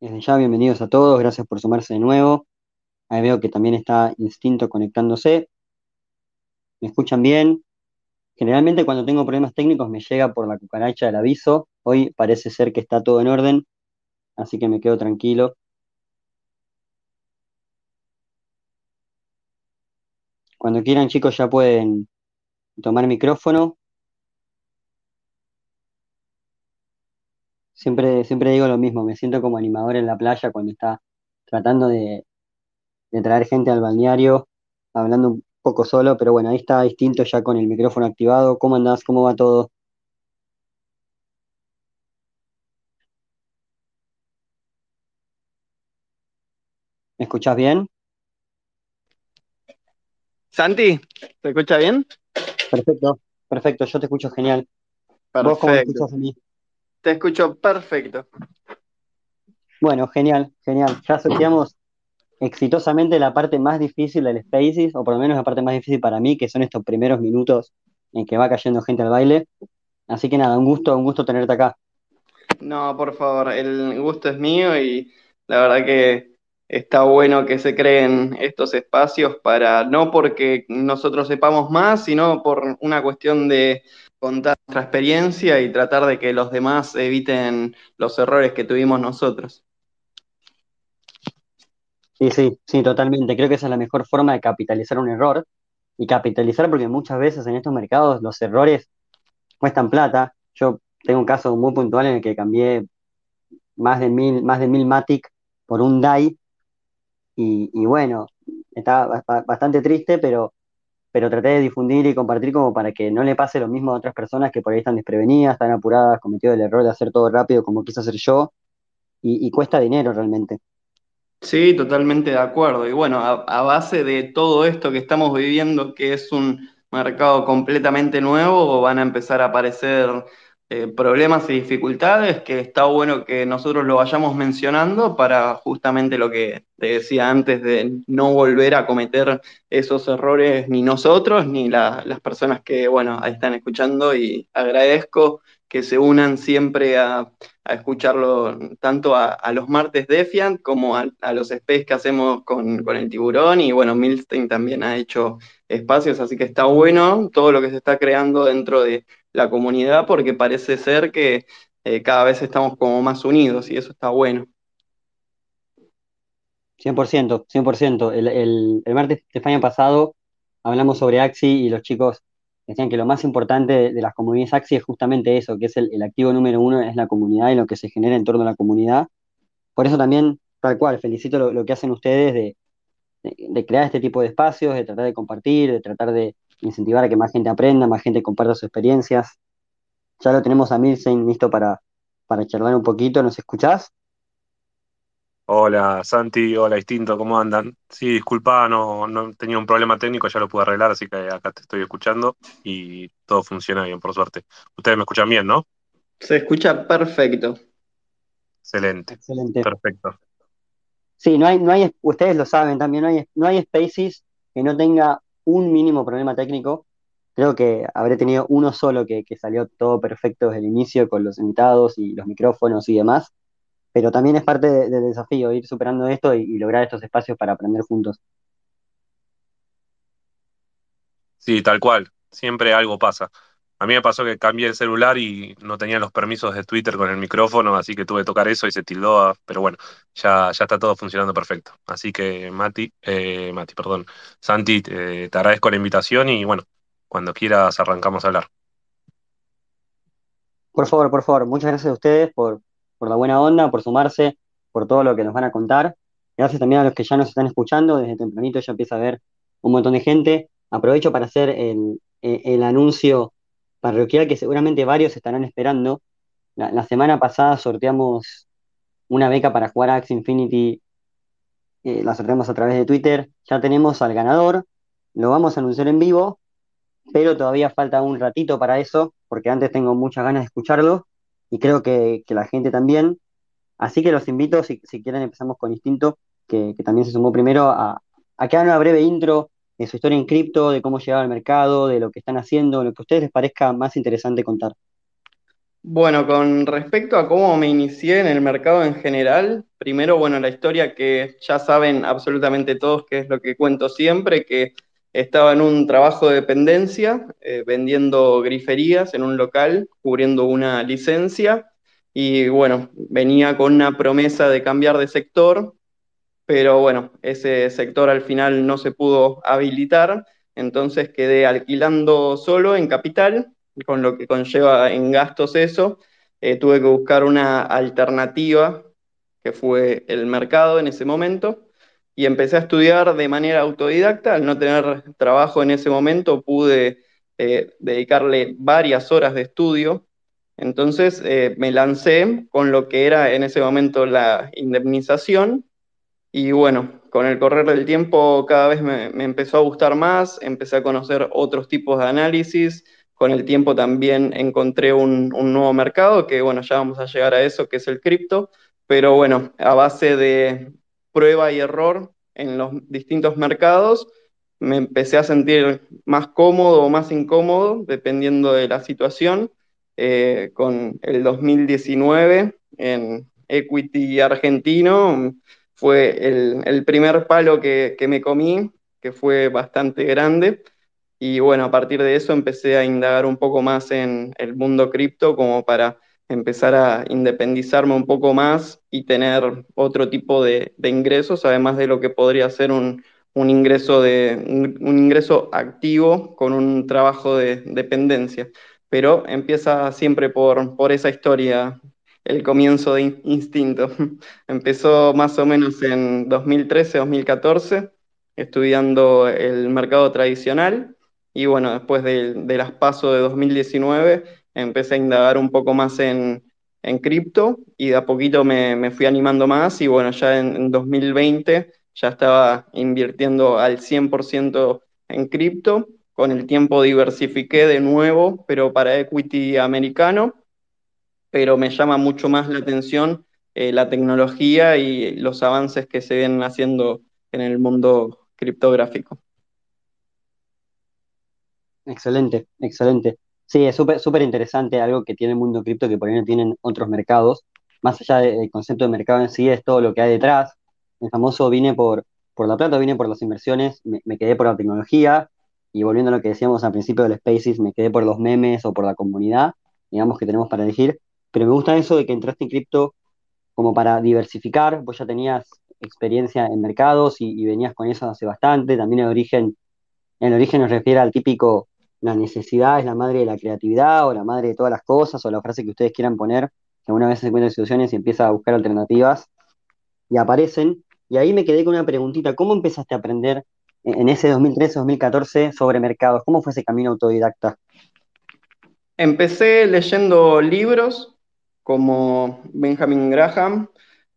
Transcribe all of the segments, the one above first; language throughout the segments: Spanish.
Desde ya, bienvenidos a todos, gracias por sumarse de nuevo. Ahí veo que también está Instinto conectándose. ¿Me escuchan bien? Generalmente cuando tengo problemas técnicos me llega por la cucaracha el aviso. Hoy parece ser que está todo en orden, así que me quedo tranquilo. Cuando quieran, chicos, ya pueden tomar micrófono. Siempre, siempre digo lo mismo, me siento como animador en la playa cuando está tratando de, de traer gente al balneario, hablando un poco solo, pero bueno, ahí está distinto ya con el micrófono activado. ¿Cómo andás? ¿Cómo va todo? ¿Me escuchás bien? Santi, ¿te escucha bien? Perfecto, perfecto, yo te escucho genial. ¿Vos cómo me escuchás a mí? Te escucho perfecto. Bueno, genial, genial. Ya sorteamos exitosamente la parte más difícil del Spaces, o por lo menos la parte más difícil para mí, que son estos primeros minutos en que va cayendo gente al baile. Así que nada, un gusto, un gusto tenerte acá. No, por favor, el gusto es mío y la verdad que está bueno que se creen estos espacios para, no porque nosotros sepamos más, sino por una cuestión de contar nuestra experiencia y tratar de que los demás eviten los errores que tuvimos nosotros. Sí, sí, sí, totalmente. Creo que esa es la mejor forma de capitalizar un error. Y capitalizar porque muchas veces en estos mercados los errores cuestan plata. Yo tengo un caso muy puntual en el que cambié más de mil, más de mil Matic por un DAI y, bueno, ba- bastante triste, pero, pero traté de difundir y compartir como para que no le pase lo mismo a otras personas que por ahí están desprevenidas, están apuradas, cometió el error de hacer todo rápido como quise hacer yo y, y cuesta dinero realmente. Sí, totalmente de acuerdo. Y bueno, a, a base de todo esto que estamos viviendo, que es un mercado completamente nuevo, van a empezar a aparecer eh, problemas y dificultades que está bueno que nosotros lo vayamos mencionando para justamente lo que te decía antes de no volver a cometer esos errores ni nosotros ni la- las personas que, bueno, están escuchando. Y agradezco que se unan siempre a escucharlo tanto a, los martes Defiant como a, a los space que hacemos con, con el tiburón. Y bueno, Milstein también ha hecho espacios, así que está bueno todo lo que se está creando dentro de la comunidad porque parece ser que eh, cada vez estamos como más unidos y eso está bueno. 100%, 100%. El, el, el martes de año pasado hablamos sobre Axi y los chicos decían que lo más importante de, las comunidades Axi es justamente eso, que es el, activo número uno, es la comunidad y lo que se genera en torno a la comunidad. Por eso también, tal cual, felicito lo, lo que hacen ustedes de, de- de crear este tipo de espacios, de tratar de compartir, de tratar de incentivar a que más gente aprenda, más gente comparta sus experiencias. Ya lo tenemos a Milsen listo para, para charlar un poquito, ¿nos escuchás? Hola Santi, hola Distinto, ¿cómo andan? Sí, disculpa, no, no tenía un problema técnico, ya lo pude arreglar, así que acá te estoy escuchando y todo funciona bien, por suerte. Ustedes me escuchan bien, ¿no? Se escucha perfecto. Excelente, Excelente. perfecto. Sí, no hay, no hay, ustedes lo saben también, no hay, no hay Spaces que no tenga un mínimo problema técnico. Creo que habré tenido uno solo que, salió todo perfecto desde el inicio con los invitados y los micrófonos y demás, pero también es parte de- del desafío ir superando esto y, y lograr estos espacios para aprender juntos. Sí, tal cual, siempre algo pasa. A mí me pasó que cambié el celular y no tenía los permisos de Twitter con el micrófono, así que tuve que tocar eso y se tildó, pero bueno, ya, ya está todo funcionando perfecto. Así que Mati, eh, Mati, perdón, Santi, te, agradezco la invitación y bueno, cuando quieras arrancamos a hablar. Por favor, por favor, muchas gracias a ustedes por, por la buena onda, por sumarse, por todo lo que nos van a contar. Gracias también a los que ya nos están escuchando, desde tempranito ya empieza a ver un montón de gente. Aprovecho para hacer el- el anuncio parroquial que seguramente varios estarán esperando. La, semana pasada sorteamos una beca para jugar a Axie Infinity, eh, la sorteamos a través de Twitter. Ya tenemos al ganador, lo vamos a anunciar en vivo pero todavía falta un ratito para eso, porque antes tengo muchas ganas de escucharlo y creo que, la gente también. Así que los invito, si, quieren, empezamos con Instinto, que, que también se sumó primero, a, a que hagan una breve intro de su historia en cripto, de cómo llegar al mercado, de lo que están haciendo, lo que a ustedes les parezca más interesante contar. Bueno, con respecto a cómo me inicié en el mercado en general, primero, bueno, la historia que ya saben absolutamente todos, que es lo que cuento siempre, que estaba en un trabajo de dependencia, eh, vendiendo griferías en un local, cubriendo una licencia, y bueno, venía con una promesa de cambiar de sector, pero bueno, ese sector al final no se pudo habilitar, entonces quedé alquilando solo en capital con lo que conlleva en gastos eso, eh, tuve que buscar una alternativa, que fue el mercado en ese momento, y empecé a estudiar de manera autodidacta. Al no tener trabajo en ese momento, pude eh, dedicarle varias horas de estudio. Entonces eh, me lancé con lo que era en ese momento la indemnización y bueno, con el correr del tiempo cada vez me, empezó a gustar más, empecé a conocer otros tipos de análisis, con el tiempo también encontré un, nuevo mercado, que bueno, ya vamos a llegar a eso, que es el cripto, pero bueno, a base de prueba y error en los distintos mercados, me empecé a sentir más cómodo o más incómodo, dependiendo de la situación. Eh, con el 2019 en Equity argentino, fue el, primer palo que, me comí, que fue bastante grande y bueno, a partir de eso empecé a indagar un poco más en el mundo cripto como para empezar a independizarme un poco más y tener otro tipo de, ingresos, además de lo que podría ser un, ingreso, de, un, ingreso activo con un trabajo de dependencia. Pero empieza siempre por esa historia, el comienzo de Instinto. Empezó más o menos en 2013-2014, estudiando el mercado tradicional y bueno, después de, las pasos de 2019 empecé a indagar un poco más en, cripto y de a poquito me, fui animando más y bueno, ya en, 2020 ya estaba invirtiendo al 100% en cripto. Con el tiempo diversifiqué de nuevo, pero para equity americano, pero me llama mucho más la atención eh, la tecnología y los avances que se vienen haciendo en el mundo criptográfico. Excelente, excelente. Sí, es súper interesante algo que tiene el mundo cripto que por ahí no tienen otros mercados. Más allá del concepto de mercado en sí, es todo lo que hay detrás. El famoso vine por, por la plata, vine por las inversiones, me, quedé por la tecnología. Y volviendo a lo que decíamos al principio del Spaces, me quedé por los memes o por la comunidad, digamos, que tenemos para elegir. Pero me gusta eso de que entraste en cripto como para diversificar. Vos ya tenías experiencia en mercados y, venías con eso hace bastante. También el origen, el origen nos refiere al típico la necesidad es la madre de la creatividad o la madre de todas las cosas o la frase que ustedes quieran poner, que alguna vez se encuentra en situaciones y empieza a buscar alternativas y aparecen. Y ahí me quedé con una preguntita, ¿cómo empezaste a aprender en ese 2013-2014 sobre mercados? ¿Cómo fue ese camino autodidacta? Empecé leyendo libros como Benjamin Graham,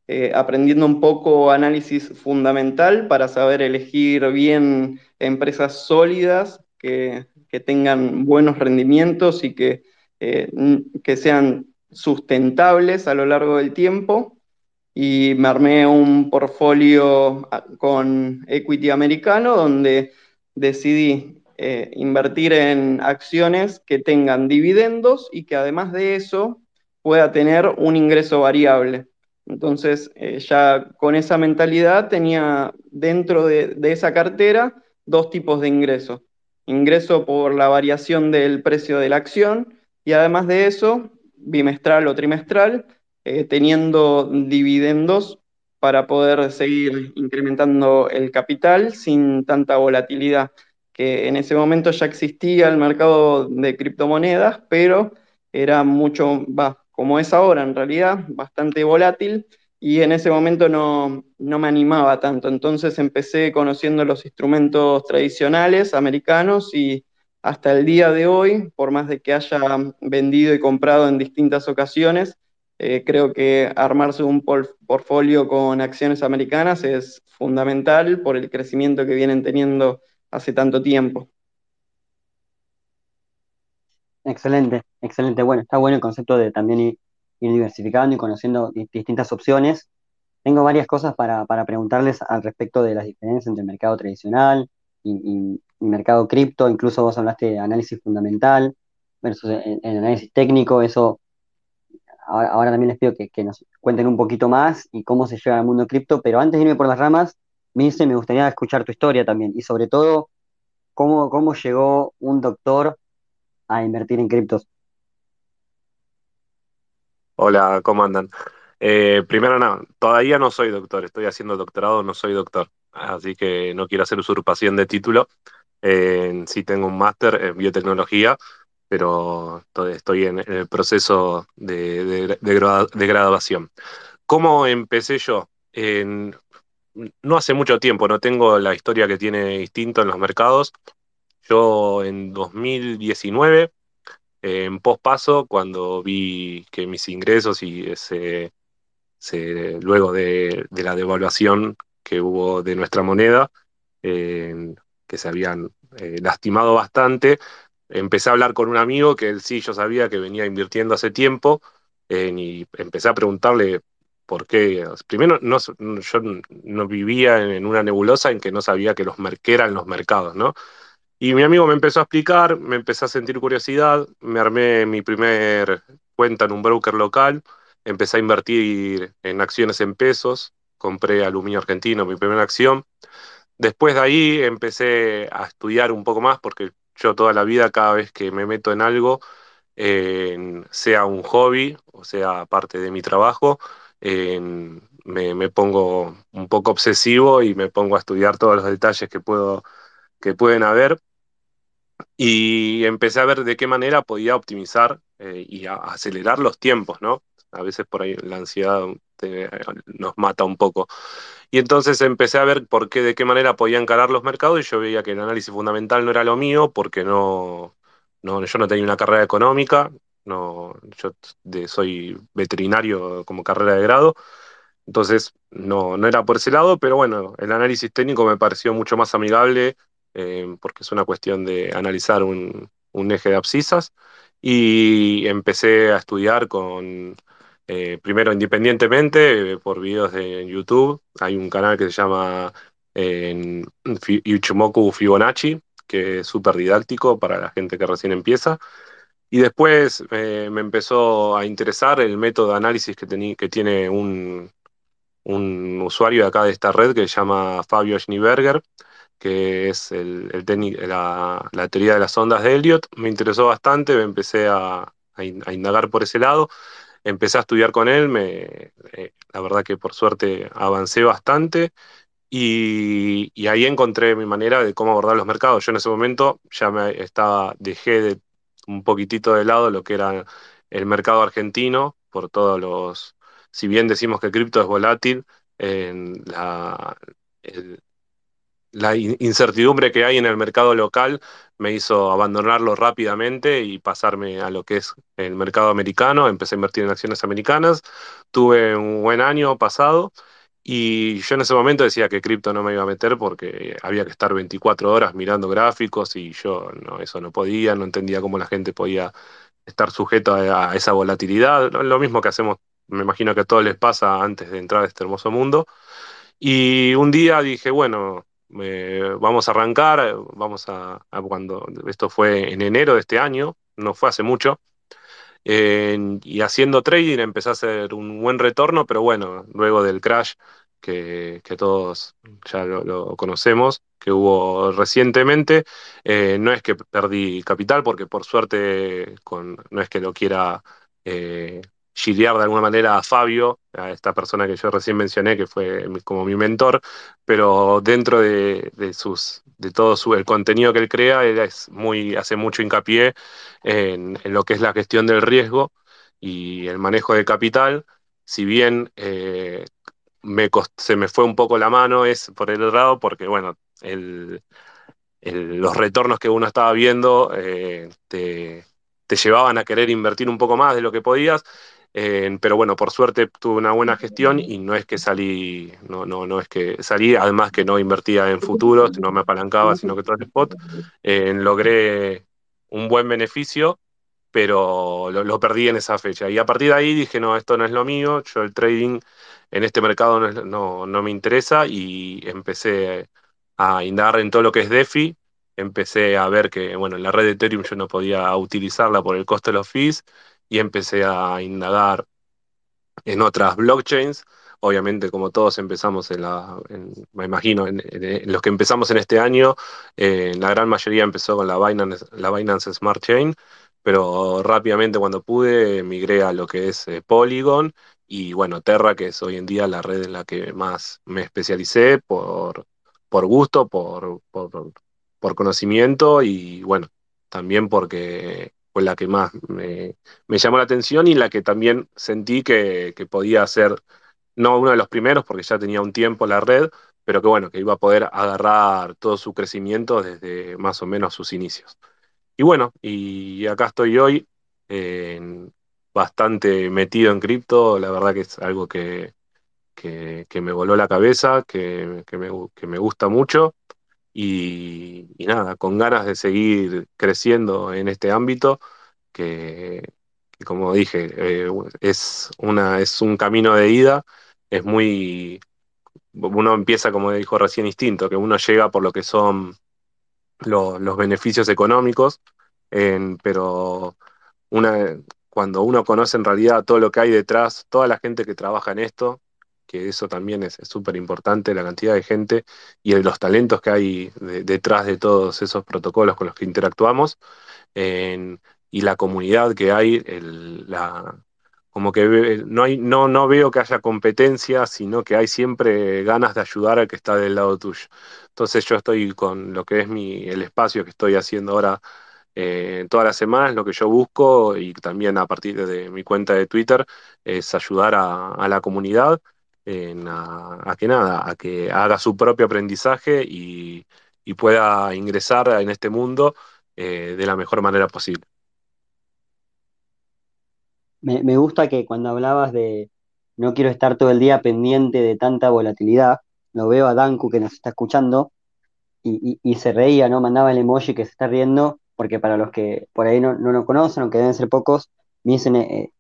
eh, aprendiendo un poco análisis fundamental para saber elegir bien empresas sólidas que que tengan buenos rendimientos y que, eh, que sean sustentables a lo largo del tiempo. Y me armé un portfolio ah, con equity americano donde decidí eh, invertir en acciones que tengan dividendos y que además de eso pueda tener un ingreso variable. Entonces, eh, ya con esa mentalidad tenía dentro de, esa cartera dos tipos de ingresos ingreso por la variación del precio de la acción y además de eso, bimestral o trimestral, eh, teniendo dividendos para poder seguir incrementando el capital sin tanta volatilidad, que en ese momento ya existía el mercado de criptomonedas, pero era mucho, va, como es ahora en realidad, bastante volátil y en ese momento no, me animaba tanto. Entonces empecé conociendo los instrumentos tradicionales americanos y hasta el día de hoy, por más de que haya vendido y comprado en distintas ocasiones, eh, creo que armarse un portfolio con acciones americanas es fundamental por el crecimiento que vienen teniendo hace tanto tiempo. Excelente, excelente. Bueno, está bueno el concepto de también ir diversificando y conociendo distintas opciones. Tengo varias cosas para, preguntarles al respecto de las diferencias entre mercado tradicional y, mercado cripto. Incluso vos hablaste de análisis fundamental versus el, análisis técnico. Eso ahora, también les pido que, nos cuenten un poquito más y cómo se llega al mundo cripto, pero antes de irme por las ramas, Mince, me gustaría escuchar tu historia también y sobre todo, cómo llegó un doctor a invertir en criptos. Hola, ¿cómo andan? Eh, primero, nada, todavía no soy doctor, estoy haciendo doctorado, no soy doctor, así que no quiero hacer usurpación de título. Eh, sí tengo un máster en biotecnología, pero estoy en, el proceso de, graduación. ¿Cómo empecé yo? no hace mucho tiempo, no tengo la historia que tiene distinto en los mercados. Yo en 2019 en pospaso, cuando vi que mis ingresos y ese, luego de, la devaluación que hubo de nuestra moneda, que se habían eh, lastimado bastante, empecé a hablar con un amigo que él sí, yo sabía que venía invirtiendo hace tiempo, y empecé a preguntarle por qué. Primero, no, yo no vivía en, una nebulosa en que no sabía que los eran los mercados, ¿no? Y mi amigo me empezó a explicar, me empecé a sentir curiosidad, me armé mi primer cuenta en un broker local, empecé a invertir en acciones en pesos, compré aluminio argentino, mi primera acción. Después de ahí empecé a estudiar un poco más porque yo toda la vida, cada vez que me meto en algo, sea un hobby o sea parte de mi trabajo, me, me, pongo un poco obsesivo y me pongo a estudiar todos los detalles que, puedo, que pueden haber y empecé a ver de qué manera podía optimizar eh, y acelerar los tiempos, ¿no? A veces por ahí la ansiedad nos mata un poco. Y entonces empecé a ver por qué, de qué manera podía encarar los mercados y yo veía que el análisis fundamental no era lo mío porque no, no yo no tenía una carrera económica, no, yo soy veterinario como carrera de grado, entonces no, no era por ese lado, pero bueno, el análisis técnico me pareció mucho más amigable eh, porque es una cuestión de analizar un, eje de abscisas, y empecé a estudiar con, eh, primero independientemente, por videos de YouTube, hay un canal que se llama eh, Ichimoku Fibonacci, que es súper didáctico para la gente que recién empieza, y después me empezó a interesar el método de análisis que, que tiene un, un usuario de acá de esta red que se llama Fabio Schneeberger, que es el, la, teoría de las ondas de Elliot. Me interesó bastante, me empecé a, indagar por ese lado, empecé a estudiar con él, me, eh, la verdad que por suerte avancé bastante y, ahí encontré mi manera de cómo abordar los mercados. Yo en ese momento ya me estaba, dejé de, un poquitito de lado lo que era el mercado argentino por todos los, si bien decimos que cripto es volátil, en la, la incertidumbre que hay en el mercado local me hizo abandonarlo rápidamente y pasarme a lo que es el mercado americano. Empecé a invertir en acciones americanas. Tuve un buen año pasado y yo en ese momento decía que cripto no me iba a meter porque había que estar 24 horas mirando gráficos y yo no, eso no podía, no entendía cómo la gente podía estar sujeto a, esa volatilidad. Lo mismo que hacemos, me imagino que a todos les pasa antes de entrar a este hermoso mundo. Y un día dije, bueno, vamos a arrancar, vamos a, cuando esto fue en enero de este año, no fue hace mucho, y haciendo trading empecé a hacer un buen retorno, pero bueno, luego del crash que, todos ya lo, conocemos, que hubo recientemente, eh, no es que perdí capital, porque por suerte con, no es que lo quiera gilear de alguna manera a Fabio, a esta persona que yo recién mencioné, que fue como mi mentor, pero dentro de, sus, de todo su, el contenido que él crea, él es muy, hace mucho hincapié en, lo que es la gestión del riesgo y el manejo de capital. Si bien eh, me se me fue un poco la mano, es por el lado, porque bueno, los retornos que uno estaba viendo eh, te, te llevaban a querer invertir un poco más de lo que podías pero bueno, por suerte tuve una buena gestión y no es que salí, no, no, no es que salí, además que no invertía en futuros, no me apalancaba, sino que todo el spot, logré un buen beneficio, pero lo, perdí en esa fecha. Y a partir de ahí dije, no, esto no es lo mío, yo el trading en este mercado no, no, me interesa y empecé a indagar en todo lo que es DeFi, empecé a ver que, bueno, en la red de Ethereum yo no podía utilizarla por el costo de los fees, y empecé a indagar en otras blockchains. Obviamente, como todos empezamos en la, me imagino, en, los que empezamos en este año, eh, la gran mayoría empezó con la Binance, la Binance Smart Chain, pero rápidamente cuando pude migré a lo que es eh, Polygon y bueno, Terra, que es hoy en día la red en la que más me especialicé por, por gusto, por, por, conocimiento y bueno, también porque fue la que más me, llamó la atención y la que también sentí que, podía ser, no uno de los primeros, porque ya tenía un tiempo la red, pero que bueno, que iba a poder agarrar todo su crecimiento desde más o menos sus inicios. Y bueno, y acá estoy hoy, bastante metido en cripto, la verdad que es algo que, que, me voló la cabeza, que, que me gusta mucho y, nada, con ganas de seguir creciendo en este ámbito, que, como dije, eh, es, una, es un camino de ida, es muy, uno empieza, como dijo recién, instinto, que uno llega por lo que son los beneficios económicos, pero una, cuando uno conoce en realidad todo lo que hay detrás, toda la gente que trabaja en esto, que eso también es súper importante, la cantidad de gente y los talentos que hay detrás de todos esos protocolos con los que interactuamos, y la comunidad que hay, como que no, hay, no, no veo que haya competencia, sino que hay siempre ganas de ayudar al que está del lado tuyo. Entonces yo estoy con lo que es mi, el espacio que estoy haciendo ahora eh, todas las semanas, lo que yo busco y también a partir de mi cuenta de Twitter es ayudar a la comunidad a, que nada, a que haga su propio aprendizaje y, pueda ingresar en este mundo eh, de la mejor manera posible. Me, gusta que cuando hablabas de no quiero estar todo el día pendiente de tanta volatilidad, lo veo a Danku que nos está escuchando y, se reía, ¿no? Mandaba el emoji que se está riendo, porque para los que por ahí no, no lo conocen, aunque deben ser pocos, me dicen, eh,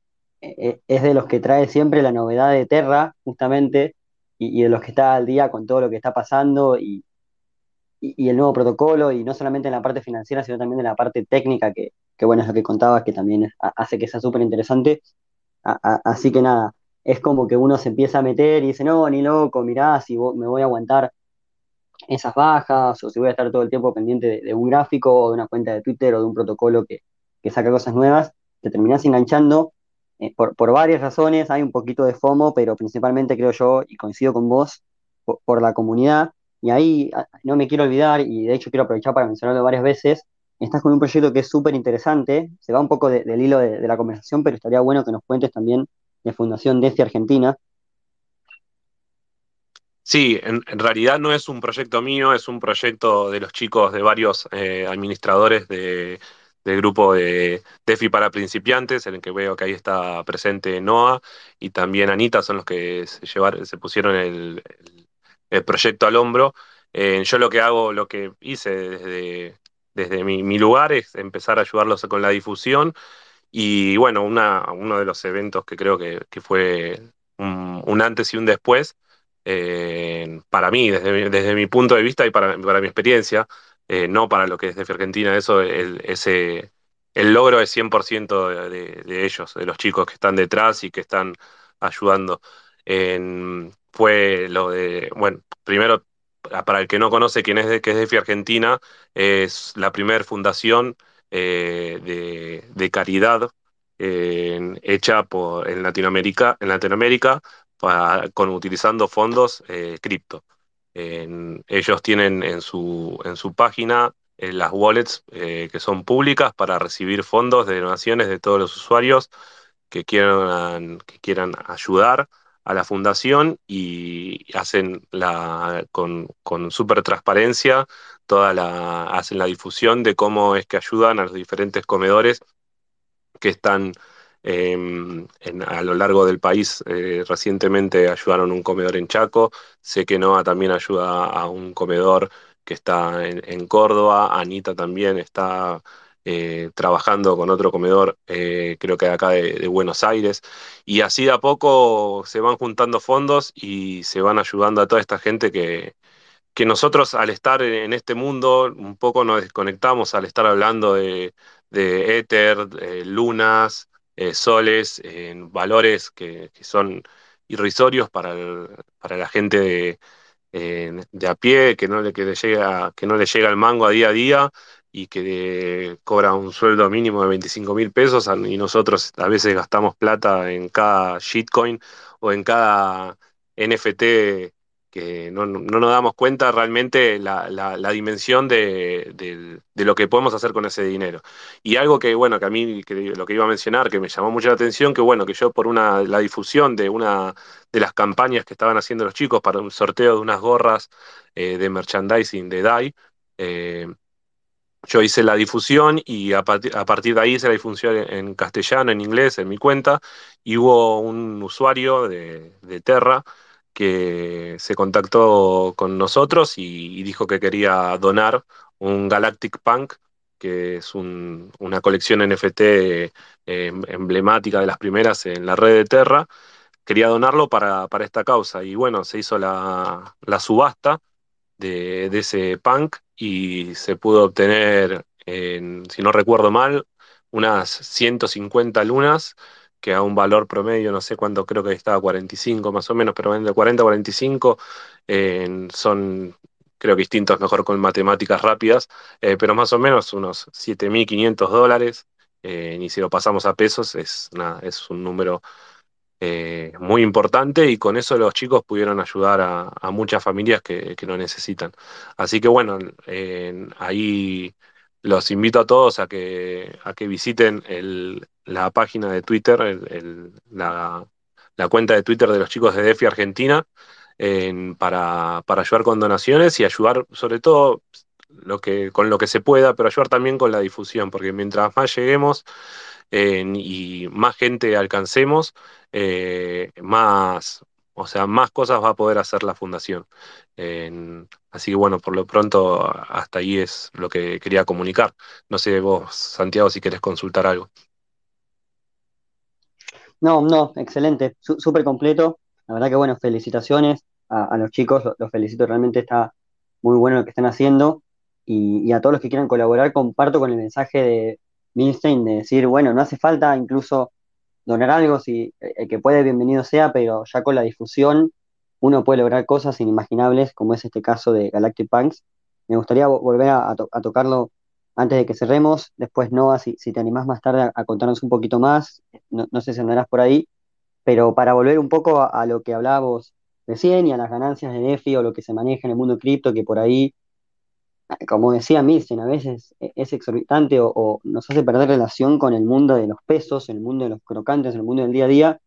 es de los que trae siempre la novedad de Terra, justamente, y, de los que está al día con todo lo que está pasando y, el nuevo protocolo, y no solamente en la parte financiera, sino también en la parte técnica, que, bueno, es lo que contabas, que también hace que sea súper interesante. así que nada, es como que uno se empieza a meter y dice, no, ni loco, mirá, si me voy a aguantar esas bajas, o si voy a estar todo el tiempo pendiente de, un gráfico, o de una cuenta de Twitter, o de un protocolo que, que saca cosas nuevas, te terminás enganchando eh, por, varias razones, hay un poquito de FOMO, pero principalmente creo yo, y coincido con vos, por, la comunidad. Y ahí ah, no me quiero olvidar, y de hecho quiero aprovechar para mencionarlo varias veces, estás con un proyecto que es súper interesante, se va un poco del hilo de, la conversación, pero estaría bueno que nos cuentes también de Fundación DEFI Argentina. Sí, en, realidad no es un proyecto mío, es un proyecto de los chicos de varios eh, administradores de, del grupo de DeFi para principiantes, en el que veo que ahí está presente Noah y también Anita, son los que se, se pusieron el, proyecto al hombro. Eh, yo lo que hago, lo que hice desde, desde mi, lugar es empezar a ayudarlos con la difusión y bueno, una, uno de los eventos que creo que, fue un, antes y un después, eh, para mí, desde, desde mi punto de vista y para, para mi experiencia, eh, no para lo que es de Argentina, eso, el, ese, el logro es 100% de, de, ellos, de los chicos que están detrás y que están ayudando. fue lo de, bueno, primero, para el que no conoce quién es de, que es DeFi Argentina, es la primera fundación eh, de, caridad hecha por, en Latinoamérica, en Latinoamérica con, utilizando fondos eh, ellos tienen en su, en su página eh, las wallets eh, que son públicas para recibir fondos de donaciones de todos los usuarios que quieran, que quieran ayudar a la fundación y hacen la, con, con súper transparencia toda la, hacen la difusión de cómo es que ayudan a los diferentes comedores que están Em, a lo largo del país eh, recientemente ayudaron un comedor en Chaco, sé que Noah también ayuda a un comedor que está en, Córdoba, Anita también está eh, trabajando con otro comedor, eh, creo que de acá de, Buenos Aires, y así de a poco se van juntando fondos y se van ayudando a toda esta gente que, que nosotros al estar en este mundo un poco nos desconectamos al estar hablando de, de Ether, lunas, eh, soles, en valores que, son irrisorios para, para la gente de, de, a pie, que no, le, que, le llega, que no le llega el mango a día a día y que cobra un sueldo mínimo de 25 mil pesos y nosotros a veces gastamos plata en cada shitcoin o en cada NFT que no, nos damos cuenta realmente la, la, dimensión de, de, lo que podemos hacer con ese dinero. Y algo que, bueno, que a mí, que lo que iba a mencionar, que me llamó mucho la atención, que bueno, que yo por una, la difusión de una de las campañas que estaban haciendo los chicos para un sorteo de unas gorras eh, de merchandising de DAI, eh, yo hice la difusión y a, partir de ahí hice la difusión en, castellano, en inglés, en mi cuenta, y hubo un usuario de, de Terra que se contactó con nosotros y, dijo que quería donar un Galactic Punk, que es una colección NFT eh, emblemática de las primeras en la red de Terra. Quería donarlo para, esta causa y bueno, se hizo la, subasta de, de, ese punk y se pudo obtener, si no recuerdo mal, unas 150 lunas que a un valor promedio, no sé cuánto, creo que estaba 45 más o menos, pero de 40 a 45 son, creo que distintos mejor con matemáticas rápidas, eh, pero más o menos unos 7.500 dólares, eh, y si lo pasamos a pesos es, es un número eh, muy importante y con eso los chicos pudieron ayudar a, muchas familias que, lo necesitan. Así que bueno, ahí los invito a todos a que, a que visiten la página de Twitter, la, cuenta de Twitter de los chicos de DEFI Argentina, para, ayudar con donaciones y ayudar sobre todo con lo que se pueda, pero ayudar también con la difusión, porque mientras más lleguemos y más gente alcancemos, eh, más, o sea, más cosas va a poder hacer la fundación. así que bueno, por lo pronto hasta ahí es lo que quería comunicar. No sé vos, Santiago, si querés consultar algo. No, no, excelente, súper completo. La verdad que bueno, felicitaciones a, los chicos, los, felicito, realmente está muy bueno lo que están haciendo. Y, a todos los que quieran colaborar, comparto con el mensaje de Milstein de decir, bueno, no hace falta incluso donar algo, si el que puede, bienvenido sea, pero ya con la difusión uno puede lograr cosas inimaginables, como es este caso de Galactic Punks. Me gustaría volver a, tocarlo antes de que cerremos. Después, Noah, si, si te animás más tarde a, contarnos un poquito más, no, sé si andarás por ahí, pero para volver un poco a, lo que hablábamos recién y a las ganancias de DeFi o lo que se maneja en el mundo cripto, que por ahí, como decía Milsen, a veces e, es exorbitante o, o, nos hace perder relación con el mundo de los pesos, el mundo de los crocantes, el mundo del día a día.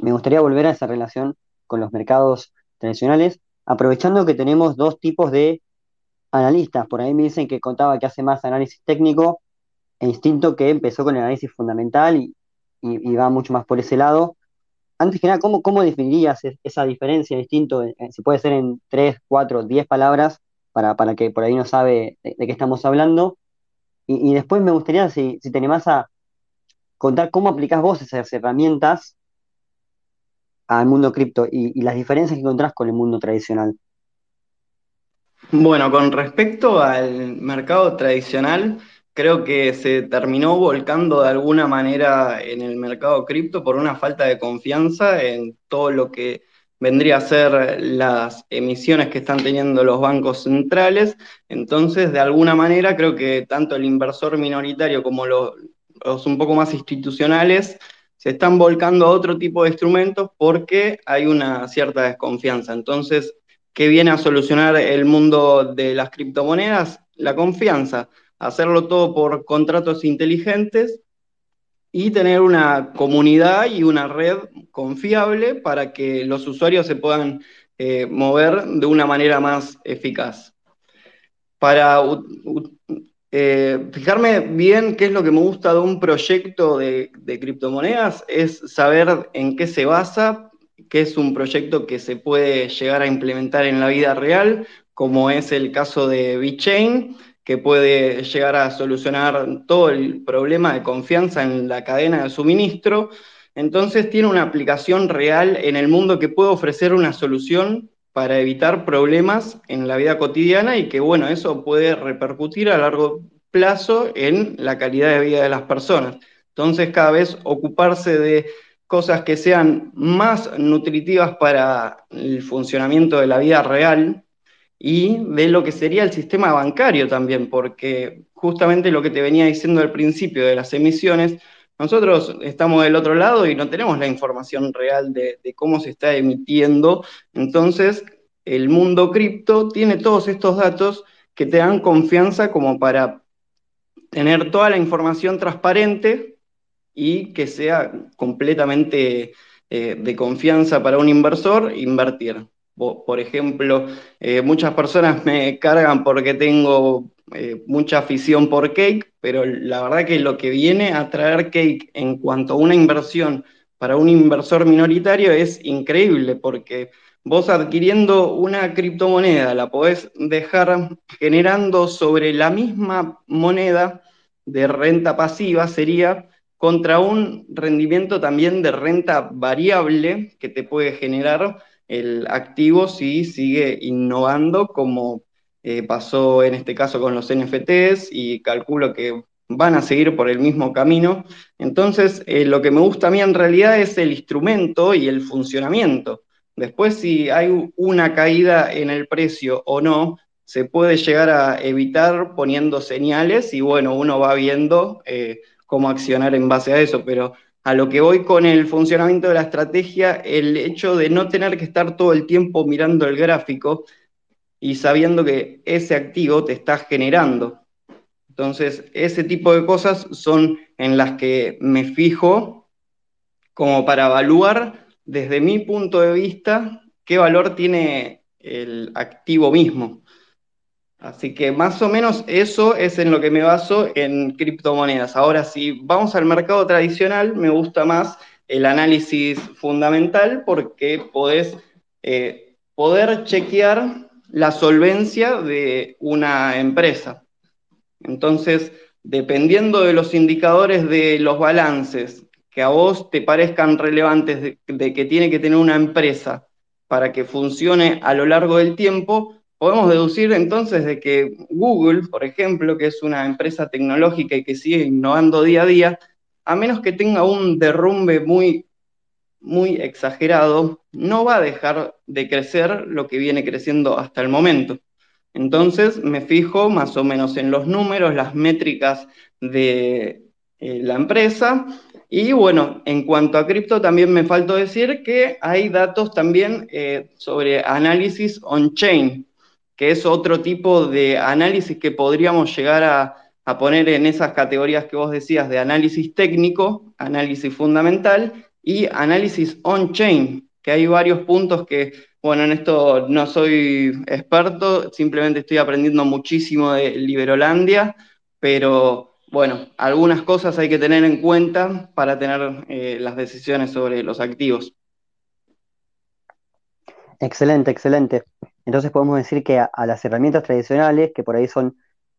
Me gustaría volver a esa relación con los mercados tradicionales, aprovechando que tenemos dos tipos de analistas. Por ahí me dicen que contaba que hace más análisis técnico e instinto que empezó con el análisis fundamental y, va mucho más por ese lado. Antes que nada, ¿cómo, cómo definirías esa diferencia, distinto, si puede ser en tres, cuatro, diez palabras, para, para que por ahí no sabe de, qué estamos hablando? Y, después me gustaría, si, si te animás a contar cómo aplicás vos esas herramientas al mundo cripto y, las diferencias que encontrás con el mundo tradicional. Bueno, con respecto al mercado tradicional, creo que se terminó volcando de alguna manera en el mercado cripto por una falta de confianza en todo lo que vendría a ser las emisiones que están teniendo los bancos centrales. Entonces, de alguna manera, creo que tanto el inversor minoritario como los, un poco más institucionales se están volcando a otro tipo de instrumentos porque hay una cierta desconfianza. Entonces, ¿qué viene a solucionar el mundo de las criptomonedas? La confianza, hacerlo todo por contratos inteligentes y tener una comunidad y una red confiable para que los usuarios se puedan eh, mover de una manera más eficaz. Para eh, fijarme bien qué es lo que me gusta de un proyecto de, criptomonedas es saber en qué se basa, qué es un proyecto que se puede llegar a implementar en la vida real, como es el caso de VeChain, que puede llegar a solucionar todo el problema de confianza en la cadena de suministro. Entonces tiene una aplicación real en el mundo que puede ofrecer una solución para evitar problemas en la vida cotidiana y que, bueno, eso puede repercutir a largo plazo en la calidad de vida de las personas. Entonces cada vez ocuparse de cosas que sean más nutritivas para el funcionamiento de la vida real y de lo que sería el sistema bancario también, porque justamente lo que te venía diciendo al principio de las emisiones, nosotros estamos del otro lado y no tenemos la información real de, cómo se está emitiendo, entonces el mundo cripto tiene todos estos datos que te dan confianza como para tener toda la información transparente y que sea completamente eh, de confianza para un inversor invertir. Por ejemplo, eh, muchas personas me cargan porque tengo eh, mucha afición por Cake, pero la verdad que lo que viene a traer Cake en cuanto a una inversión para un inversor minoritario es increíble, porque vos adquiriendo una criptomoneda la podés dejar generando sobre la misma moneda de renta pasiva, sería contra un rendimiento también de renta variable que te puede generar el activo si sigue innovando como eh, pasó en este caso con los NFTs y calculo que van a seguir por el mismo camino. Entonces, eh, lo que me gusta a mí en realidad es el instrumento y el funcionamiento. Después, si hay una caída en el precio o no, se puede llegar a evitar poniendo señales y bueno, uno va viendo eh, cómo accionar en base a eso, pero a lo que voy con el funcionamiento de la estrategia, el hecho de no tener que estar todo el tiempo mirando el gráfico y sabiendo que ese activo te está generando. Entonces, ese tipo de cosas son en las que me fijo como para evaluar desde mi punto de vista qué valor tiene el activo mismo. Así que más o menos eso es en lo que me baso en criptomonedas. Ahora, si vamos al mercado tradicional, me gusta más el análisis fundamental porque podés eh, poder chequear la solvencia de una empresa. Entonces, dependiendo de los indicadores de los balances que a vos te parezcan relevantes de que tiene que tener una empresa para que funcione a lo largo del tiempo, Podemos deducir entonces de que Google, por ejemplo, que es una empresa tecnológica y que sigue innovando día a día, a menos que tenga un derrumbe muy, muy exagerado, no va a dejar de crecer lo que viene creciendo hasta el momento. Entonces me fijo más o menos en los números, las métricas de eh, la empresa. Y bueno, en cuanto a cripto, también me faltó decir que hay datos también eh, sobre análisis on-chain que es otro tipo de análisis que podríamos llegar a, poner en esas categorías que vos decías de análisis técnico, análisis fundamental y análisis on-chain, que hay varios puntos que, bueno, en esto no soy experto, simplemente estoy aprendiendo muchísimo de Liberolandia, pero bueno, algunas cosas hay que tener en cuenta para tener eh, las decisiones sobre los activos. Excelente, excelente. Entonces podemos decir que a, las herramientas tradicionales, que por ahí son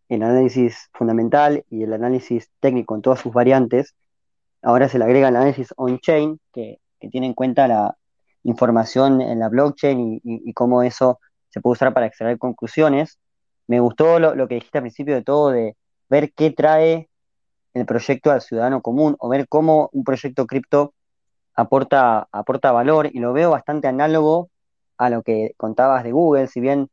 el análisis fundamental y el análisis técnico en todas sus variantes, ahora se le agrega el análisis on-chain, que, tiene en cuenta la información en la blockchain y, cómo eso se puede usar para extraer conclusiones. Me gustó lo, que dijiste al principio de todo, de ver qué trae el proyecto al ciudadano común o ver cómo un proyecto cripto aporta, aporta valor y lo veo bastante análogo a lo que contabas de Google, si bien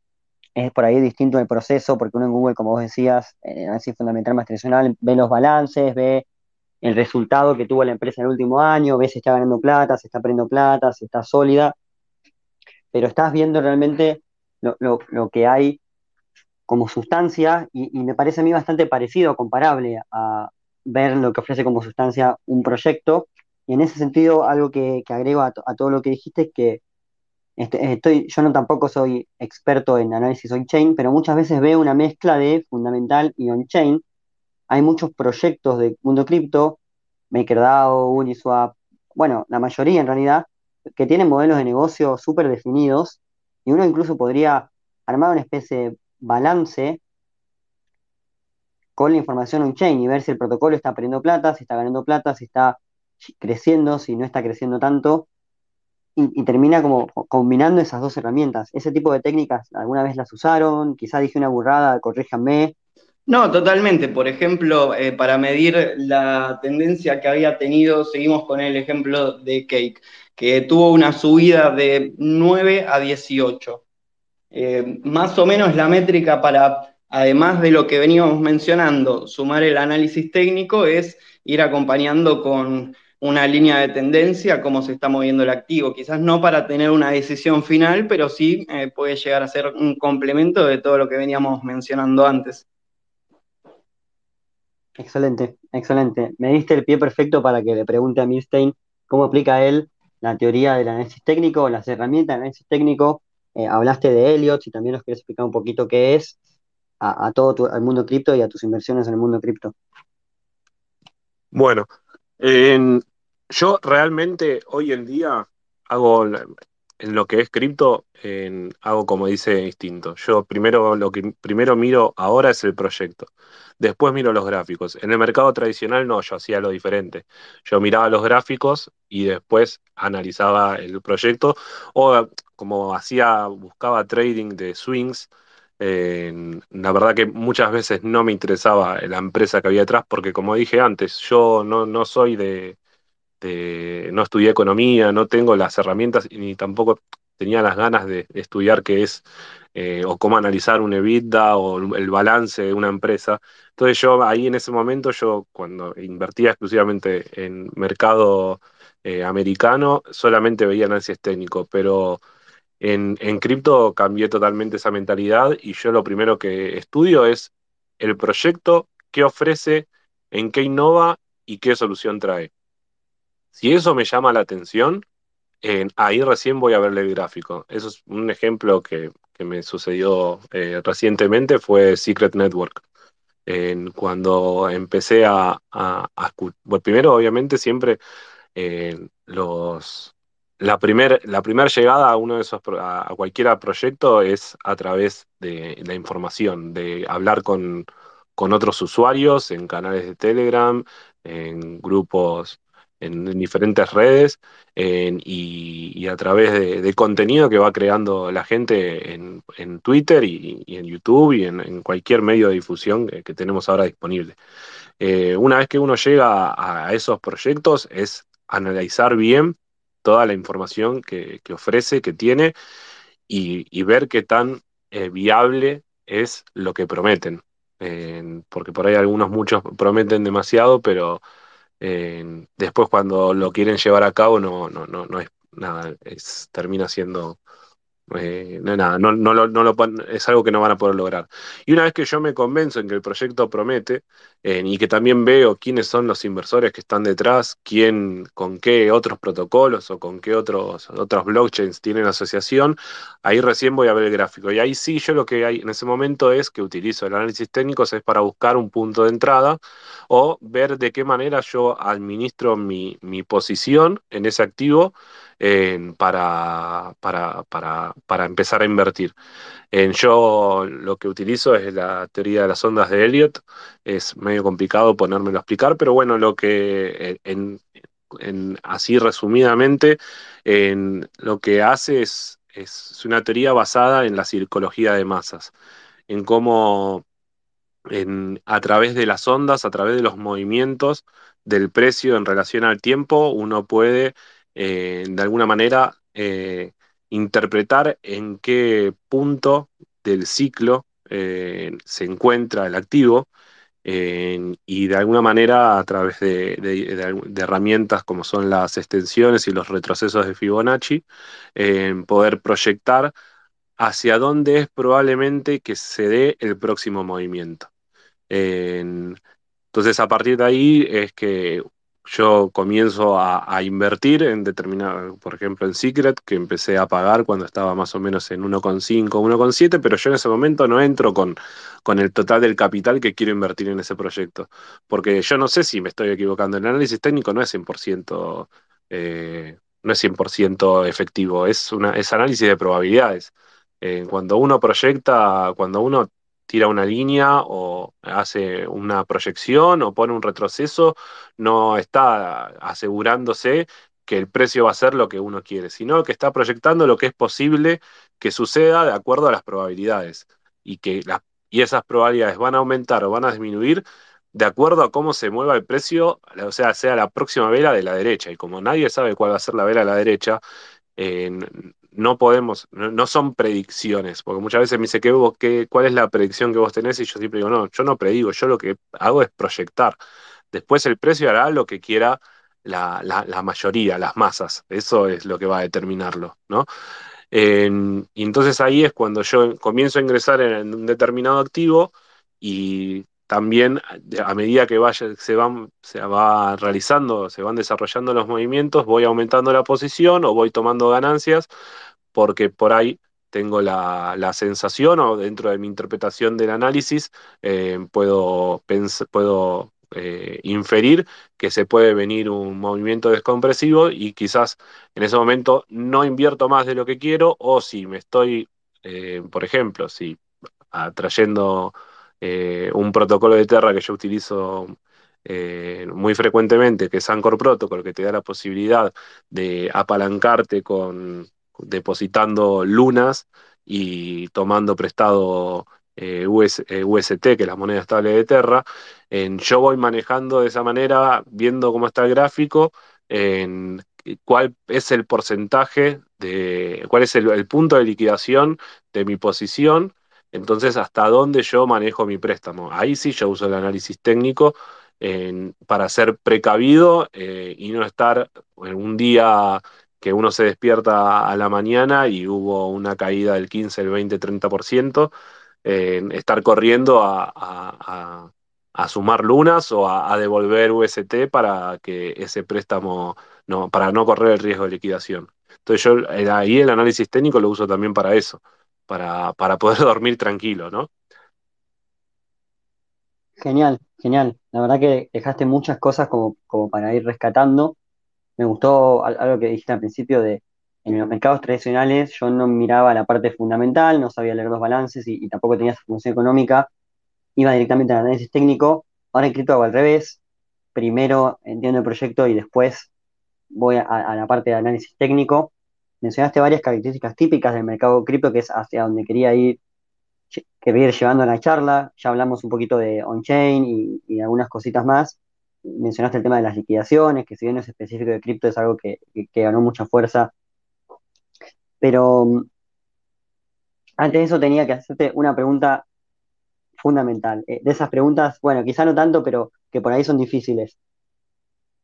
es por ahí distinto el proceso, porque uno en Google, como vos decías, en análisis fundamental más tradicional, ve los balances, ve el resultado que tuvo la empresa en el último año, ve si está ganando plata, si está perdiendo plata, si está sólida, pero estás viendo realmente lo, que hay como sustancia y, me parece a mí bastante parecido, comparable a ver lo que ofrece como sustancia un proyecto. Y en ese sentido, algo que, agrego a, a todo lo que dijiste es que este, estoy, yo no tampoco soy experto en análisis on-chain, pero muchas veces veo una mezcla de fundamental y on-chain. Hay muchos proyectos de mundo cripto, MakerDAO, Uniswap, bueno, la mayoría en realidad, que tienen modelos de negocio súper definidos y uno incluso podría armar una especie de balance con la información on-chain y ver si el protocolo está perdiendo plata, si está ganando plata, si está creciendo, si no está creciendo tanto y, termina como combinando esas dos herramientas. Ese tipo de técnicas alguna vez las usaron, quizá dije una burrada, corríjanme, No, totalmente. Por ejemplo, eh, para medir la tendencia que había tenido, seguimos con el ejemplo de Cake, que tuvo una subida de 9 a 18. Eh, más o menos la métrica para, además de lo que veníamos mencionando, sumar el análisis técnico es ir acompañando con una línea de tendencia, cómo se está moviendo el activo. Quizás no para tener una decisión final, pero sí eh, puede llegar a ser un complemento de todo lo que veníamos mencionando antes. Excelente, excelente. Me diste el pie perfecto para que le pregunte a Milstein cómo aplica él la teoría del análisis técnico, las herramientas de análisis técnico. Eh, hablaste de Elliot, si también nos quieres explicar un poquito qué es a, todo el mundo cripto y a tus inversiones en el mundo cripto. Bueno, yo realmente hoy en día hago en lo que es cripto, hago como dice Instinto. Yo primero lo que primero miro ahora es el proyecto. Después miro los gráficos. En el mercado tradicional no, yo hacía lo diferente. Yo miraba los gráficos y después analizaba el proyecto o como hacía, buscaba trading de swings. la verdad que muchas veces no me interesaba la empresa que había atrás porque como dije antes, yo no, no soy de, no estudié economía, no tengo las herramientas ni tampoco tenía las ganas de, estudiar qué es eh, o cómo analizar un EBITDA o el balance de una empresa. Entonces yo ahí en ese momento, yo cuando invertía exclusivamente en mercado eh, americano, solamente veía análisis técnico, pero en, en cripto cambié totalmente esa mentalidad y yo lo primero que estudio es el proyecto, qué ofrece, en qué innova y qué solución trae. Si eso me llama la atención, ahí recién voy a verle el gráfico. Eso es un ejemplo que, me sucedió eh, recientemente, fue Secret Network. cuando empecé a, a, bueno, primero obviamente siempre los, la primera la primer llegada a uno de esos a, cualquier proyecto es a través de la información, de hablar con, con otros usuarios en canales de Telegram, en grupos en, diferentes redes y, a través de, contenido que va creando la gente en, Twitter y, en YouTube y en, cualquier medio de difusión que, tenemos ahora disponible. Eh, una vez que uno llega a, esos proyectos es analizar bien toda la información que, ofrece, que tiene y, ver qué tan eh, viable es lo que prometen. porque por ahí algunos, muchos prometen demasiado, pero después cuando lo quieren llevar a cabo no, no, no, no es nada, termina siendo eh, no, nada, no, no, lo, no es algo que no van a poder lograr. Y una vez que yo me convenzo en que el proyecto promete eh, y que también veo quiénes son los inversores que están detrás, quién, con qué otros protocolos o con qué otros, otros blockchains tienen asociación, ahí recién voy a ver el gráfico. Y ahí sí, yo lo que hay en ese momento es que utilizo el análisis técnico es para buscar un punto de entrada o ver de qué manera yo administro mi, mi posición en ese activo para, para, para, para, empezar a invertir. En yo lo que utilizo es la teoría de las ondas de Elliot. Es medio complicado ponérmelo a explicar, pero bueno, lo que en, así resumidamente, en, lo que hace es, es una teoría basada en la psicología de masas, en cómo en, a través de las ondas, a través de los movimientos del precio en relación al tiempo, uno puede eh, de alguna manera eh, interpretar en qué punto del ciclo eh, se encuentra el activo y de alguna manera a través de, herramientas como son las extensiones y los retrocesos de Fibonacci, poder proyectar hacia dónde es probablemente que se dé el próximo movimiento. entonces, a partir de ahí es que yo comienzo a, invertir en determinado, por ejemplo en Secret, que empecé a pagar cuando estaba más o menos en 1,5, 1,7, pero yo en ese momento no entro con, con el total del capital que quiero invertir en ese proyecto, porque yo no sé si me estoy equivocando, el análisis técnico no es 100%, eh, no es 100% efectivo, es, una, es análisis de probabilidades. Eh, cuando uno proyecta, cuando uno tira una línea o hace una proyección o pone un retroceso, no está asegurándose que el precio va a ser lo que uno quiere, sino que está proyectando lo que es posible que suceda de acuerdo a las probabilidades y que, y esas probabilidades van a aumentar o van a disminuir de acuerdo a cómo se mueva el precio, o sea, sea la próxima vela de la derecha. Y como nadie sabe cuál va a ser la vela de la derecha, eh, no podemos, no, son predicciones, porque muchas veces me dice, ¿qué, qué, ¿cuál es la predicción que vos tenés? Y yo siempre digo, no, yo no predigo, yo lo que hago es proyectar. Después el precio hará lo que quiera la, la, mayoría, las masas. Eso es lo que va a determinarlo, ¿no? y entonces ahí es cuando yo comienzo a ingresar en un determinado activo y también a medida que vaya, se, van, se va realizando, se van desarrollando los movimientos, voy aumentando la posición o voy tomando ganancias porque por ahí tengo la, sensación o dentro de mi interpretación del análisis eh, puedo, puedo eh, inferir que se puede venir un movimiento descompresivo y quizás en ese momento no invierto más de lo que quiero o si me estoy, eh, por ejemplo, si atrayendo un protocolo de Terra que yo utilizo muy frecuentemente, que es Anchor Protocol, que te da la posibilidad de apalancarte con depositando lunas y tomando prestado UST, que es la moneda estable de Terra, yo voy manejando de esa manera, viendo cómo está el gráfico, en cuál es el porcentaje de, cuál es el, punto de liquidación de mi posición, entonces hasta dónde yo manejo mi préstamo. Ahí sí yo uso el análisis técnico para ser precavido eh, y no estar en un día que uno se despierta a la mañana y hubo una caída del 15, el 20, 30%, estar corriendo a a sumar lunas o a, devolver UST para que ese préstamo, no, para no correr el riesgo de liquidación. Entonces yo eh, ahí el análisis técnico lo uso también para eso, para, para poder dormir tranquilo, ¿no? Genial, genial. La verdad que dejaste muchas cosas como, como para ir rescatando. Me gustó algo que dijiste al principio de en los mercados tradicionales yo no miraba la parte fundamental, no sabía leer los balances y, y tampoco tenía esa función económica iba directamente al análisis técnico. Ahora en cripto hago al revés. Primero entiendo el proyecto y después voy a, la parte de análisis técnico. Mencionaste varias características típicas del mercado cripto, que es hacia donde quería ir, quería ir llevando la charla. Ya hablamos un poquito de on-chain y, algunas cositas más. Mencionaste el tema de las liquidaciones, que si bien es específico de cripto, es algo que, ganó mucha fuerza. Pero mm, antes de eso tenía que hacerte una pregunta fundamental. Eh, de esas preguntas, bueno, quizá no tanto, pero que por ahí son difíciles.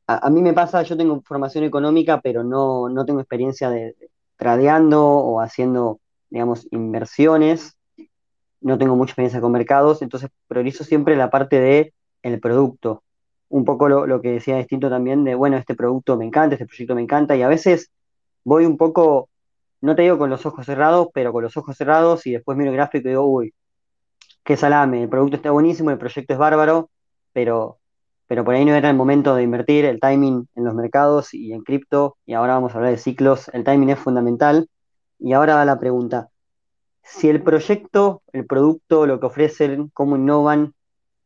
A, mí me pasa, yo tengo formación económica, pero no, no tengo experiencia de, tradeando o haciendo, digamos, inversiones. No tengo mucha experiencia con mercados, entonces priorizo siempre la parte de producto. Un poco lo, lo que decía distinto también de, bueno, este producto me encanta, este proyecto me encanta, y a veces voy un poco, no te digo con los ojos cerrados, pero con los ojos cerrados y después miro el gráfico y digo, uy, qué salame, el producto está buenísimo, el proyecto es bárbaro, pero, pero por ahí no era el momento de invertir, el timing en los mercados y en cripto, y ahora vamos a hablar de ciclos, el timing es fundamental. Y ahora va la pregunta, si el proyecto, el producto, lo que ofrecen, cómo innovan,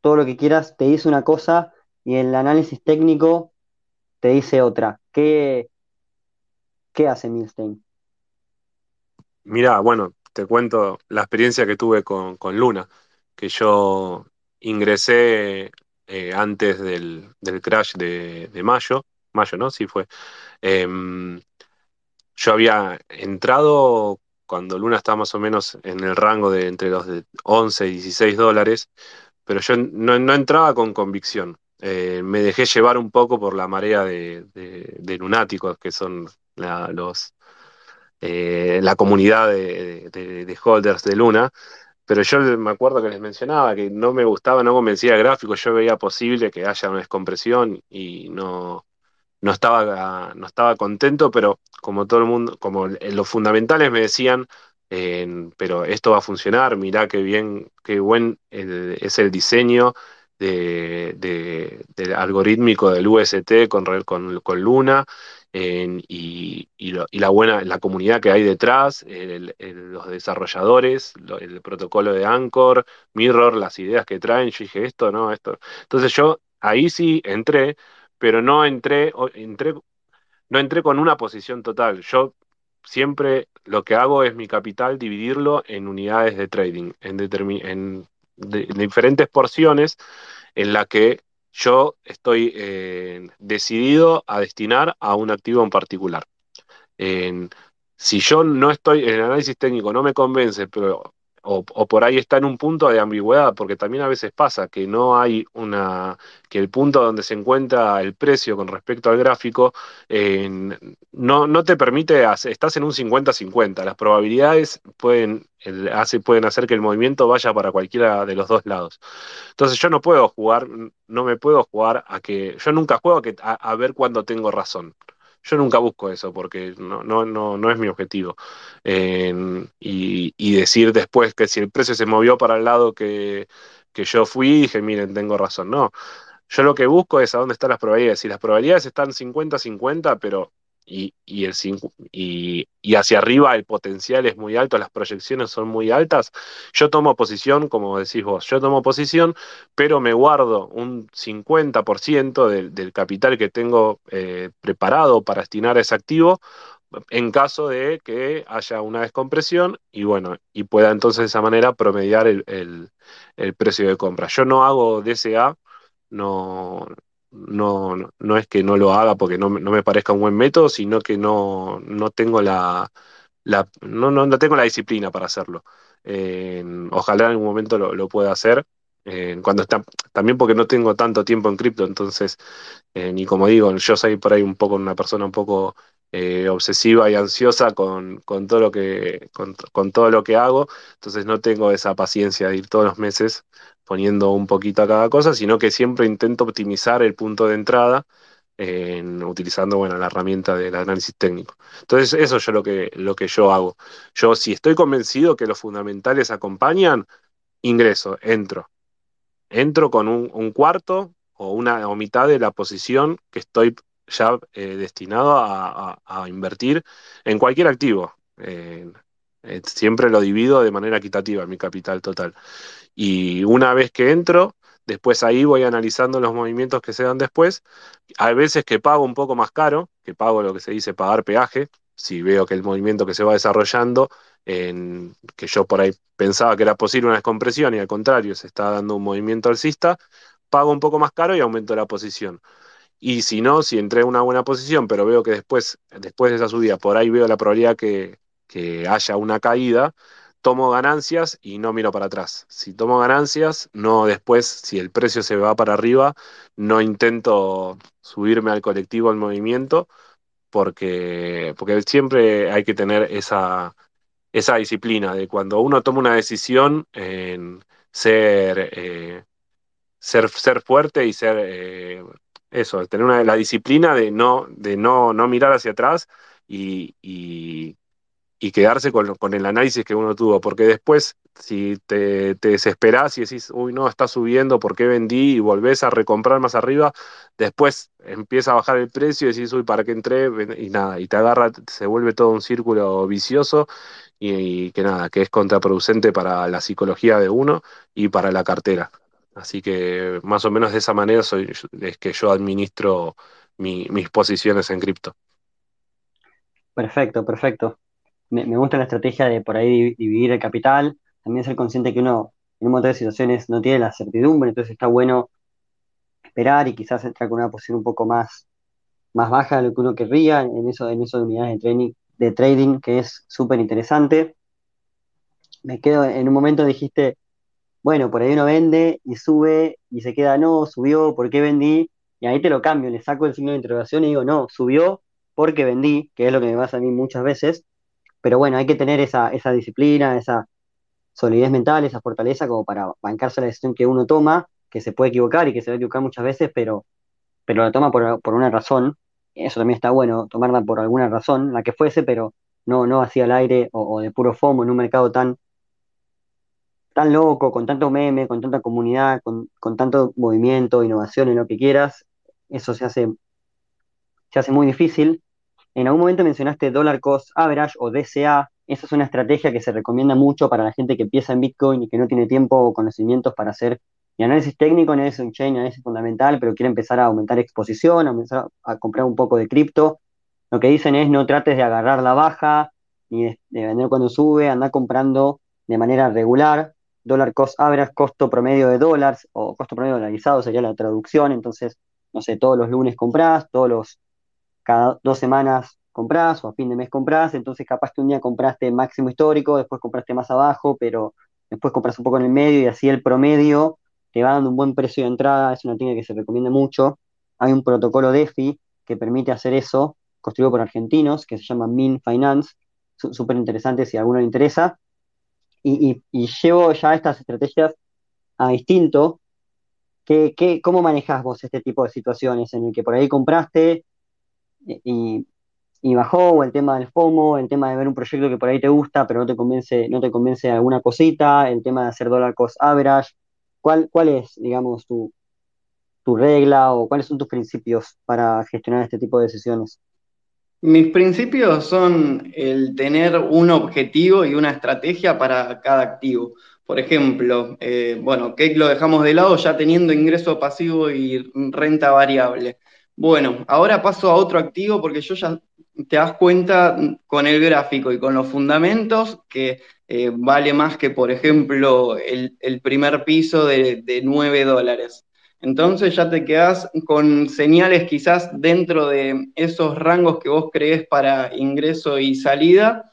todo lo que quieras, te dice una cosa y el análisis técnico te dice otra, ¿qué, qué hace Milstein? Mira, bueno, te cuento la experiencia que tuve con, Luna que yo ingresé eh, antes del, crash de, mayo, mayo, ¿no? Sí fue. Em, yo había entrado cuando Luna estaba más o menos en el rango de entre los de 11 y 16 dólares, pero yo no, entraba con convicción. Eh, me dejé llevar un poco por la marea de, lunáticos que son los, eh, la comunidad de, holders de Luna, pero yo me acuerdo que les mencionaba que no me gustaba, no convencía el gráfico, yo veía posible que haya una descompresión y no, no, estaba, no estaba contento, pero como todo el mundo, como los fundamentales me decían, pero esto va a funcionar, mirá qué bien, qué buen es el diseño de, del algorítmico del UST con, con, con Luna, y, la buena, la comunidad que hay detrás, los desarrolladores, el protocolo de Anchor, Mirror, las ideas que traen, yo dije esto, no, esto. Entonces yo ahí sí entré, pero no entré, entré, no entré con una posición total. Yo siempre lo que hago es mi capital dividirlo en unidades de trading, en, en diferentes porciones en la que yo estoy eh, decidido a destinar a un activo en particular. si yo no estoy, el análisis técnico no me convence, pero o, por ahí está en un punto de ambigüedad, porque también a veces pasa que no hay una, que el punto donde se encuentra el precio con respecto al gráfico no, no te permite, estás en un 50-50, las probabilidades pueden, hace, pueden hacer que el movimiento vaya para cualquiera de los dos lados. Entonces yo no puedo jugar, no me puedo jugar a que, yo nunca juego a, que, a ver cuándo tengo razón. Yo nunca busco eso porque no, no, no, no es mi objetivo. y, decir después que si el precio se movió para el lado que, que yo fui, dije, miren, tengo razón. No, yo lo que busco es a dónde están las probabilidades. Si las probabilidades están 50-50, pero y, el, y, y, hacia arriba el potencial es muy alto, las proyecciones son muy altas, yo tomo posición, como decís vos, yo tomo posición, pero me guardo un 50% del, del, capital que tengo eh, preparado para destinar a ese activo en caso de que haya una descompresión y bueno, y pueda entonces de esa manera promediar el, el precio de compra. Yo no hago DCA, no, no, no es que no lo haga porque no, me parezca un buen método, sino que no, no tengo la, la no, no, tengo la disciplina para hacerlo. ojalá en algún momento lo, pueda hacer. cuando está, también porque no tengo tanto tiempo en cripto, entonces, ni como digo, yo soy por ahí un poco una persona un poco eh, obsesiva y ansiosa con, con todo lo que, con, con, todo lo que hago, entonces no tengo esa paciencia de ir todos los meses poniendo un poquito a cada cosa, sino que siempre intento optimizar el punto de entrada en, utilizando bueno, la herramienta del análisis técnico. Entonces, eso es lo que, lo que yo hago. Yo, si estoy convencido que los fundamentales acompañan, ingreso, entro. Entro con un, cuarto o una o mitad de la posición que estoy ya eh, destinado a, invertir en cualquier activo. Siempre lo divido de manera equitativa, mi capital total. Y una vez que entro, después ahí voy analizando los movimientos que se dan después. Hay veces que pago un poco más caro, que pago lo que se dice pagar peaje, si veo que el movimiento que se va desarrollando, en, que yo por ahí pensaba que era posible una descompresión y al contrario se está dando un movimiento alcista, pago un poco más caro y aumento la posición. Y si no, si entré en una buena posición, pero veo que después, después de esa subida, por ahí veo la probabilidad que, que haya una caída, tomo ganancias y no miro para atrás. Si tomo ganancias, no después, si el precio se va para arriba, no intento subirme al colectivo al movimiento, porque, porque siempre hay que tener esa, esa disciplina de cuando uno toma una decisión en ser, eh, ser, ser fuerte y ser eh, eso, tener una, la disciplina de no, de no, no mirar hacia atrás y, y quedarse con, el análisis que uno tuvo, porque después si te, te, desesperás y decís, uy, no, está subiendo, ¿por qué vendí? Y volvés a recomprar más arriba, después empieza a bajar el precio y decís, uy, ¿para qué entré? Y nada, y te agarra, se vuelve todo un círculo vicioso y, que nada, que es contraproducente para la psicología de uno y para la cartera. Así que más o menos de esa manera es que yo administro mis posiciones en cripto. Perfecto, perfecto me, gusta la estrategia de por ahí dividir el capital, también ser consciente que uno en un montón de situaciones no tiene la certidumbre, entonces está bueno esperar y quizás entrar con una posición un poco más, más baja de lo que uno querría en eso, en eso de unidades de, de trading, que es súper interesante. Me quedo, en un momento dijiste, bueno, por ahí uno vende y sube y se queda, no, subió, ¿por qué vendí? Y ahí te lo cambio, le saco el signo de interrogación y digo, no, subió porque vendí, que es lo que me pasa a mí muchas veces, pero bueno, hay que tener esa, esa disciplina, esa solidez mental, esa fortaleza como para bancarse la decisión que uno toma, que se puede equivocar y que se va a equivocar muchas veces, pero, pero la toma por, por una razón. Eso también está bueno, tomarla por alguna razón, la que fuese, pero no, no así al aire o, de puro FOMO en un mercado tan, tan loco, con tanto meme, con tanta comunidad, con, con tanto movimiento, innovación en lo que quieras, eso se hace, se hace muy difícil. En algún momento mencionaste Dollar Cost Average o DCA. Esa es una estrategia que se recomienda mucho para la gente que empieza en Bitcoin y que no tiene tiempo o conocimientos para hacer ni análisis técnico, ni análisis on-chain, análisis fundamental, pero quiere empezar a aumentar exposición, a empezar a comprar un poco de cripto. Lo que dicen es no trates de agarrar la baja, ni de, vender cuando sube, anda comprando de manera regular. dólar cost average, costo promedio de dólares o costo promedio dolarizado sería la traducción. Entonces, no sé, todos los lunes comprás, todos los, cada dos semanas comprás o a fin de mes comprás. Entonces, capaz que un día compraste máximo histórico, después compraste más abajo, pero después compras un poco en el medio y así el promedio te va dando un buen precio de entrada. Es una técnica que se recomienda mucho. Hay un protocolo DeFi que permite hacer eso, construido por argentinos, que se llama Min Finance. Súper interesante si a alguno le interesa y, llevo ya estas estrategias a distinto. ¿Qué, qué, cómo manejas vos este tipo de situaciones en el que por ahí compraste y, bajó, o el tema del FOMO, el tema de ver un proyecto que por ahí te gusta, pero no te convence, no te convence alguna cosita, el tema de hacer dollar cost average? ¿Cuál, cuál es, digamos, tu, tu regla o cuáles son tus principios para gestionar este tipo de decisiones? Mis principios son el tener un objetivo y una estrategia para cada activo. Por ejemplo, eh, bueno, Cake lo dejamos de lado ya teniendo ingreso pasivo y renta variable. Bueno, ahora paso a otro activo porque yo ya te das cuenta con el gráfico y con los fundamentos que eh, vale más que, por ejemplo, el, primer piso de, de 9 dólares. Entonces ya te quedas con señales quizás dentro de esos rangos que vos crees para ingreso y salida.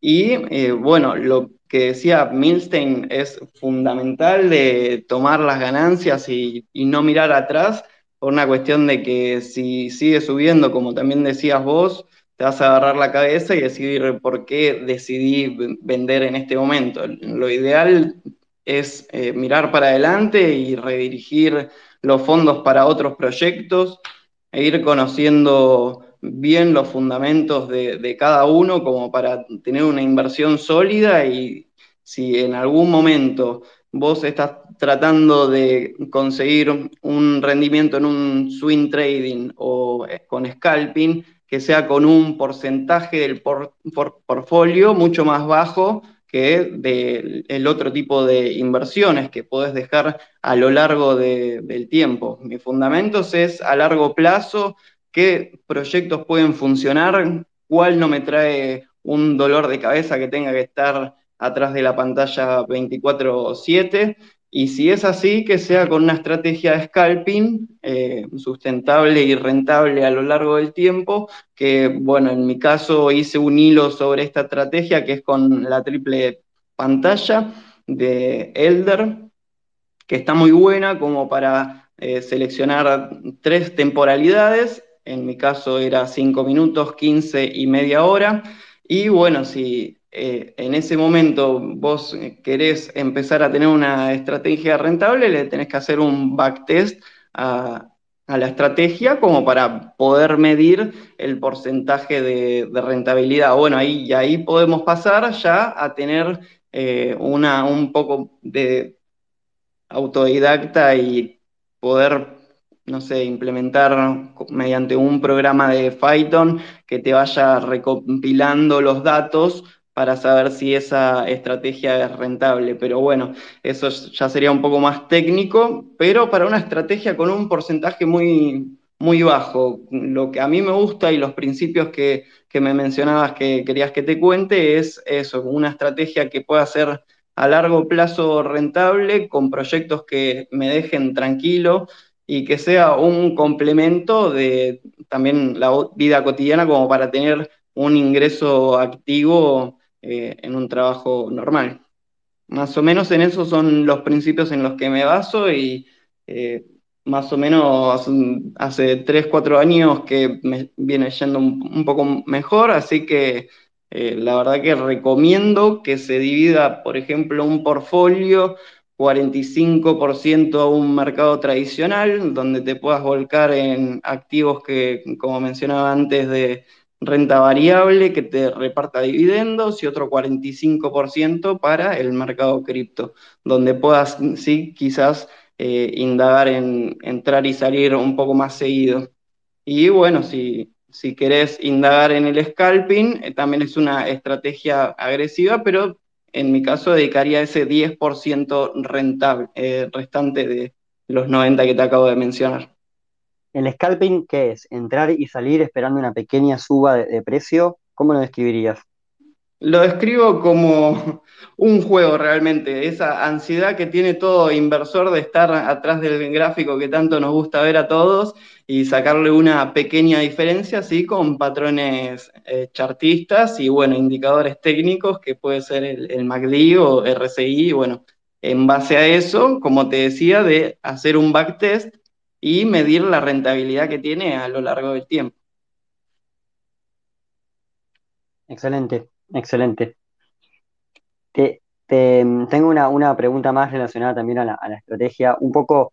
Y eh, bueno, lo que decía Milstein es fundamental de tomar las ganancias y, no mirar atrás por una cuestión de que si sigue subiendo, como también decías vos, te vas a agarrar la cabeza y decidir por qué decidí vender en este momento. Lo ideal es eh, mirar para adelante y redirigir los fondos para otros proyectos e ir conociendo bien los fundamentos de, cada uno como para tener una inversión sólida y si en algún momento vos estás tratando de conseguir un rendimiento en un swing trading o eh, con scalping, que sea con un porcentaje del portfolio mucho más bajo que del otro tipo de inversiones que podés dejar a lo largo del tiempo. Mis fundamentos es a largo plazo, qué proyectos pueden funcionar, cuál no me trae un dolor de cabeza que tenga que estar atrás de la pantalla 24/7 y si es así, que sea con una estrategia de scalping eh, sustentable y rentable a lo largo del tiempo, que bueno, en mi caso hice un hilo sobre esta estrategia que es con la triple pantalla de Elder, que está muy buena como para eh, seleccionar tres temporalidades, en mi caso era 5 minutos, 15 y media hora, y bueno, si eh, en ese momento vos querés empezar a tener una estrategia rentable, le tenés que hacer un backtest a, la estrategia como para poder medir el porcentaje de, rentabilidad. Bueno, ahí, ahí podemos pasar ya a tener eh, una, un poco de autodidacta y poder no sé, implementar mediante un programa de Python que te vaya recompilando los datos para saber si esa estrategia es rentable. Pero bueno, eso ya sería un poco más técnico, pero para una estrategia con un porcentaje muy, muy bajo. Lo que a mí me gusta y los principios que, me mencionabas que querías que te cuente es eso, una estrategia que pueda ser a largo plazo rentable, con proyectos que me dejen tranquilo y que sea un complemento de también la vida cotidiana como para tener un ingreso activo eh, en un trabajo normal. Más o menos en esos son los principios en los que me baso y eh, más o menos hace 3, 4 años que me viene yendo un, poco mejor, así que eh, la verdad que recomiendo que se divida, por ejemplo, un portfolio 45% a un mercado tradicional, donde te puedas volcar en activos que, como mencionaba antes, de renta variable que te reparta dividendos y otro 45% para el mercado cripto, donde puedas, sí, quizás eh, indagar en entrar y salir un poco más seguido. Y bueno, si, si querés indagar en el scalping, eh, también es una estrategia agresiva, pero en mi caso dedicaría ese 10% rentable, eh, restante de los 90 que te acabo de mencionar. ¿El scalping qué es? ¿Entrar y salir esperando una pequeña suba de, precio? ¿Cómo lo describirías? Lo describo como un juego realmente, esa ansiedad que tiene todo inversor de estar atrás del gráfico que tanto nos gusta ver a todos y sacarle una pequeña diferencia, así con patrones eh, chartistas y bueno, indicadores técnicos que puede ser el, el MACD o RSI, bueno, en base a eso, como te decía, de hacer un backtest y medir la rentabilidad que tiene a lo largo del tiempo. Excelente. Excelente. Te, te- tengo una, una pregunta más relacionada también a la, estrategia. Un poco,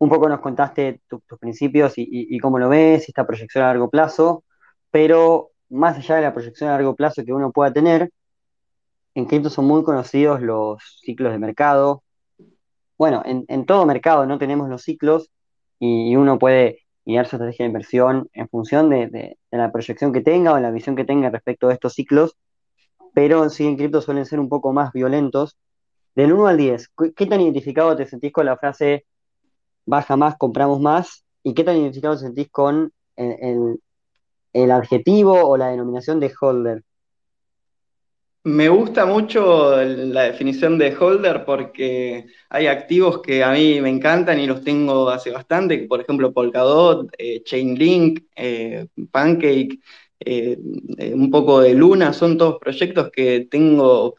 un poco nos contaste tu- tus principios y, cómo lo ves, esta proyección a largo plazo, pero más allá de la proyección a largo plazo que uno pueda tener, en cripto son muy conocidos los ciclos de mercado. Bueno, en, en todo mercado no tenemos los ciclos y, uno puede guiar su estrategia de inversión en función de, la proyección que tenga o la visión que tenga respecto a estos ciclos pero sí en cripto suelen ser un poco más violentos. Del uno al 10, ¿qué tan identificado te sentís con la frase baja más, compramos más? ¿Y qué tan identificado te sentís con el- el adjetivo o la denominación de holder? Me gusta mucho la definición de holder porque hay activos que a mí me encantan y los tengo hace bastante, por ejemplo Polkadot, eh, Chainlink, eh, Pancake, eh, un poco de Luna, son todos proyectos que tengo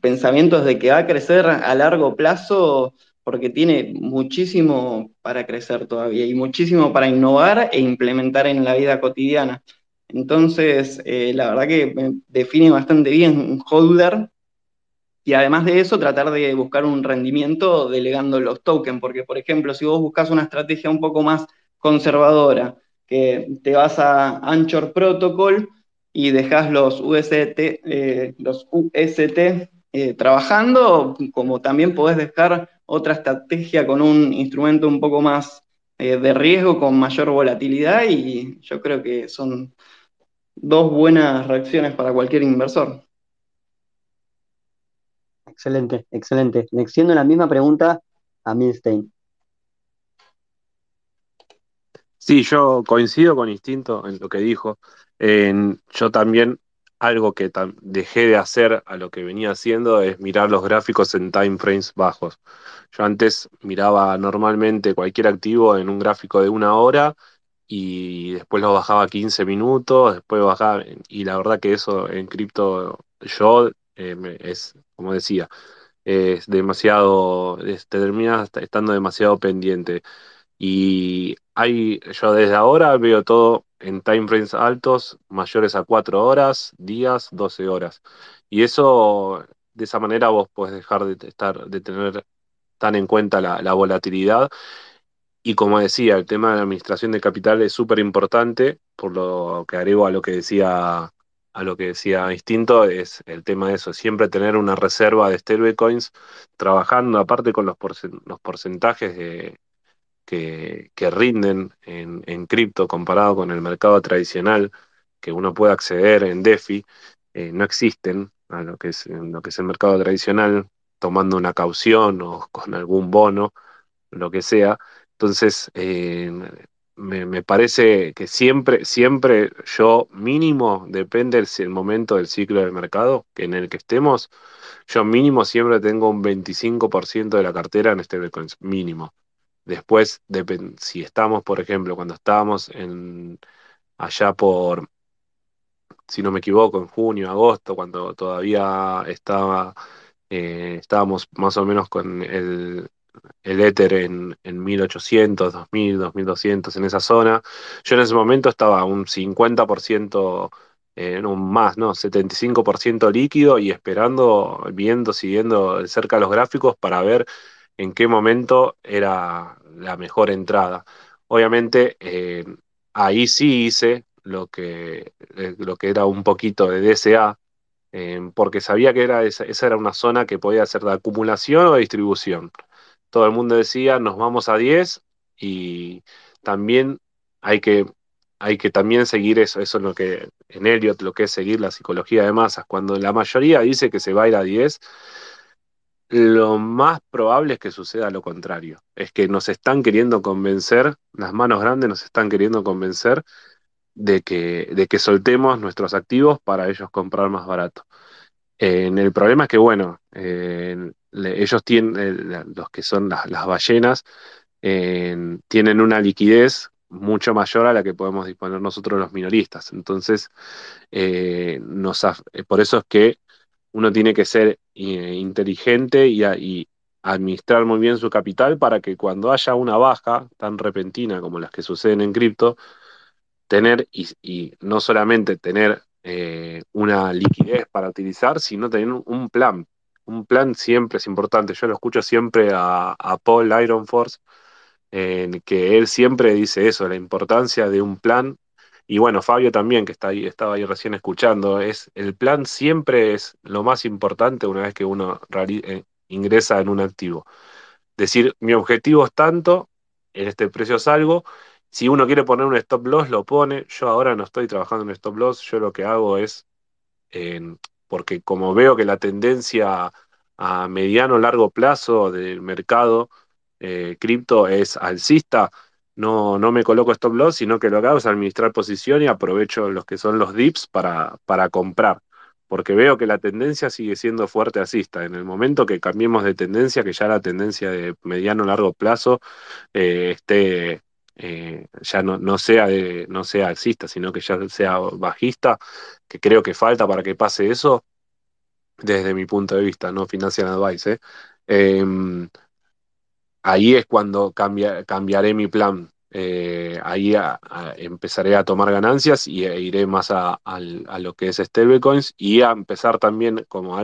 pensamientos de que va a crecer a largo plazo porque tiene muchísimo para crecer todavía y muchísimo para innovar e implementar en la vida cotidiana. Entonces, eh, la verdad que define bastante bien un holder y además de eso tratar de buscar un rendimiento delegando los tokens, porque por ejemplo, si vos buscas una estrategia un poco más conservadora, que te vas a Anchor Protocol y dejas los UST, eh, los UST eh, trabajando, como también podés dejar otra estrategia con un instrumento un poco más de riesgo, con mayor volatilidad, y yo creo que son dos buenas reacciones para cualquier inversor. Excelente, excelente. Le extiendo la misma pregunta a Milstein. Sí, yo coincido con Instinto en lo que dijo. En- yo también, algo que tam- dejé de hacer a lo que venía haciendo es mirar los gráficos en time frames bajos. Yo antes miraba normalmente cualquier activo en un gráfico de una hora y después lo bajaba a 15 minutos, después bajaba, y la verdad que eso en cripto yo eh, es, como decía, es demasiado, te terminas estando demasiado pendiente. Y hay, yo desde ahora veo todo en time frames altos, mayores a 4 horas, días, 12 horas. Y eso, de esa manera vos podés dejar de estar, de tener tan en cuenta la volatilidad. Y como decía, el tema de la administración de capital es súper importante, por lo que agrego a lo que decía, a lo que decía Instinto, es el tema de eso, siempre tener una reserva de stablecoins, trabajando aparte con los, porcen- los porcentajes de que, que rinden en, en cripto comparado con el mercado tradicional que uno puede acceder en DeFi, eh, no existen a lo que es, lo que es el mercado tradicional, tomando una caución o con algún bono, lo que sea. Entonces, eh, me, parece que siempre, siempre yo mínimo, depende del el momento del ciclo del mercado en el que estemos, yo mínimo siempre tengo un 25% de la cartera en stablecoins, mínimo. Después, si estamos, por ejemplo, cuando estábamos en, allá por, si no me equivoco, en junio, agosto, cuando todavía estaba, eh, estábamos más o menos con el, el Ether en, en 1800, 2000, 2200, en esa zona. Yo en ese momento estaba un 50%, eh, no, más, ¿no? 75% líquido y esperando, viendo, siguiendo cerca los gráficos para ver en qué momento era la mejor entrada. Obviamente, eh, ahí sí hice lo que, eh, lo que era un poquito de DSA, eh, porque sabía que era esa, esa era una zona que podía ser de acumulación o de distribución todo el mundo decía, nos vamos a 10 y también hay que, hay que también seguir eso, eso es lo que en Elliot, lo que es seguir la psicología de masas. Cuando la mayoría dice que se va a ir a 10, lo más probable es que suceda lo contrario. Es que nos están queriendo convencer, las manos grandes nos están queriendo convencer de que, de que soltemos nuestros activos para ellos comprar más barato. El problema es que, bueno, ellos tienen, los que son las, ballenas, tienen una liquidez mucho mayor a la que podemos disponer nosotros los minoristas. Entonces, eh, por eso es que uno tiene que ser eh, inteligente y, administrar muy bien su capital para que cuando haya una baja tan repentina como las que suceden en cripto, tener y, no solamente tener eh, una liquidez para utilizar, sino tener un, plan. Un plan siempre es importante. Yo lo escucho siempre a, Paul Ironforce, en que él siempre dice eso, la importancia de un plan. Y bueno, Fabio también, que está ahí, estaba ahí recién escuchando, es el plan siempre es lo más importante una vez que uno eh, ingresa en un activo. Decir, mi objetivo es tanto, en este precio salgo, si uno quiere poner un stop loss, lo pone. Yo ahora no estoy trabajando en stop loss, yo lo que hago es, porque como veo que la tendencia a mediano o largo plazo del mercado eh, cripto es alcista, no, no me coloco stop loss, sino que lo que hago es administrar posición y aprovecho los que son los dips para, para comprar porque veo que la tendencia sigue siendo fuerte alcista. En el momento que cambiemos de tendencia, que ya la tendencia de mediano largo plazo eh, esté eh, ya no, no, sea no sea alcista, sino que ya sea bajista, que creo que falta para que pase eso, desde mi punto de vista, no Financial Advice. ¿eh? Em, ahí es cuando cambia, cambiaré mi plan. Eh, ahí empezaré a tomar ganancias y e iré más a, lo que es stablecoins y a empezar también, como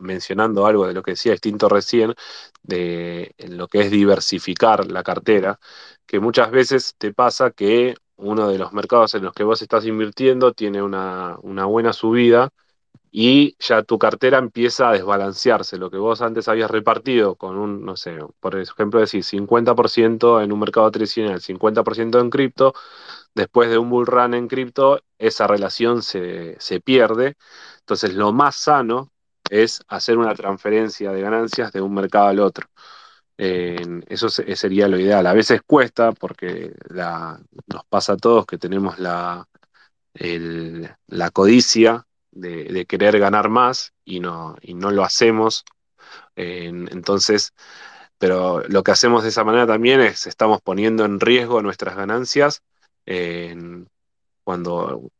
mencionando algo de lo que decía Extinto recién, de lo que es diversificar la cartera, que muchas veces te pasa que uno de los mercados en los que vos estás invirtiendo tiene una, una buena subida y ya tu cartera empieza a desbalancearse. Lo que vos antes habías repartido con un, no sé, por ejemplo, decir 50% en un mercado tradicional, 50% en cripto, después de un bull run en cripto, esa relación se, pierde. Entonces, lo más sano es hacer una transferencia de ganancias de un mercado al otro. eso sería lo ideal. A veces cuesta porque nos pasa a todos que tenemos la, la codicia de, querer ganar más y no, y no lo hacemos. entonces, pero lo que hacemos de esa manera también es estamos poniendo en riesgo nuestras ganancias cuando,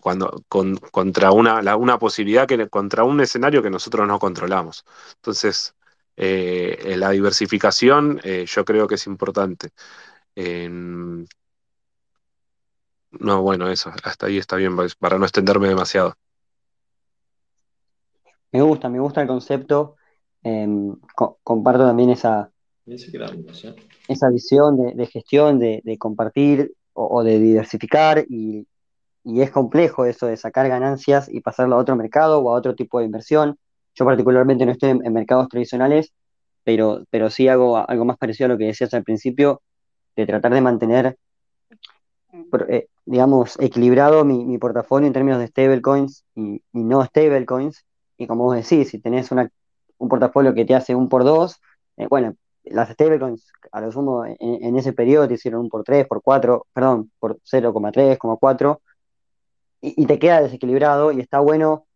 cuando contra una, una posibilidad que contra un escenario que nosotros no controlamos. Entonces, eh, la diversificación eh, yo creo que es importante. no, bueno, eso, hasta ahí está bien, para no extenderme demasiado. Me gusta, me gusta el concepto. Em, comparto también esa, esa visión de, gestión, de, compartir o, de diversificar y, es complejo eso de sacar ganancias y pasarlo a otro mercado o a otro tipo de inversión. Yo particularmente no estoy en, mercados tradicionales, pero, pero sí hago algo más parecido a lo que decías al principio, de tratar de mantener, eh, digamos, equilibrado mi, portafolio en términos de stablecoins y, y no stablecoins y como vos decís, si tenés un portafolio que te hace un por dos, eh, bueno, las stablecoins a lo sumo en, ese periodo te hicieron un por tres, por cuatro, perdón, por 0,3, 4, y, y te queda desequilibrado y está bueno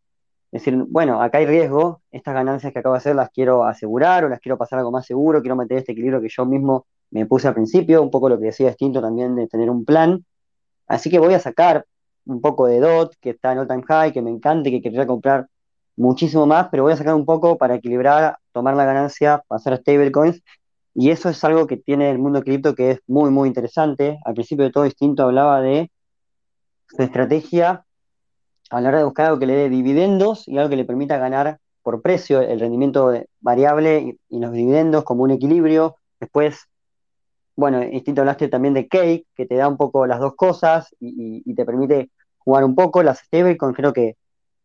decir, bueno, acá hay riesgo, estas ganancias que acabo de hacer las quiero asegurar o las quiero pasar algo más seguro, quiero mantener este equilibrio que yo mismo me puse al principio, un poco lo que decía distinto también de tener un plan. Así que voy a sacar un poco de DOT, que está en all time high, que me encante, que quería comprar muchísimo más, pero voy a sacar un poco para equilibrar, tomar la ganancia, pasar a stablecoins. Y eso es algo que tiene el mundo cripto que es muy, muy interesante. Al principio de todo distinto hablaba de su estrategia a la hora de buscar algo que le dé dividendos y algo que le permita ganar por precio el rendimiento variable y, los dividendos como un equilibrio. Después, bueno, distinto hablaste también de Cake, que te da un poco las dos cosas y, te permite jugar un poco. Las stablecoins creo que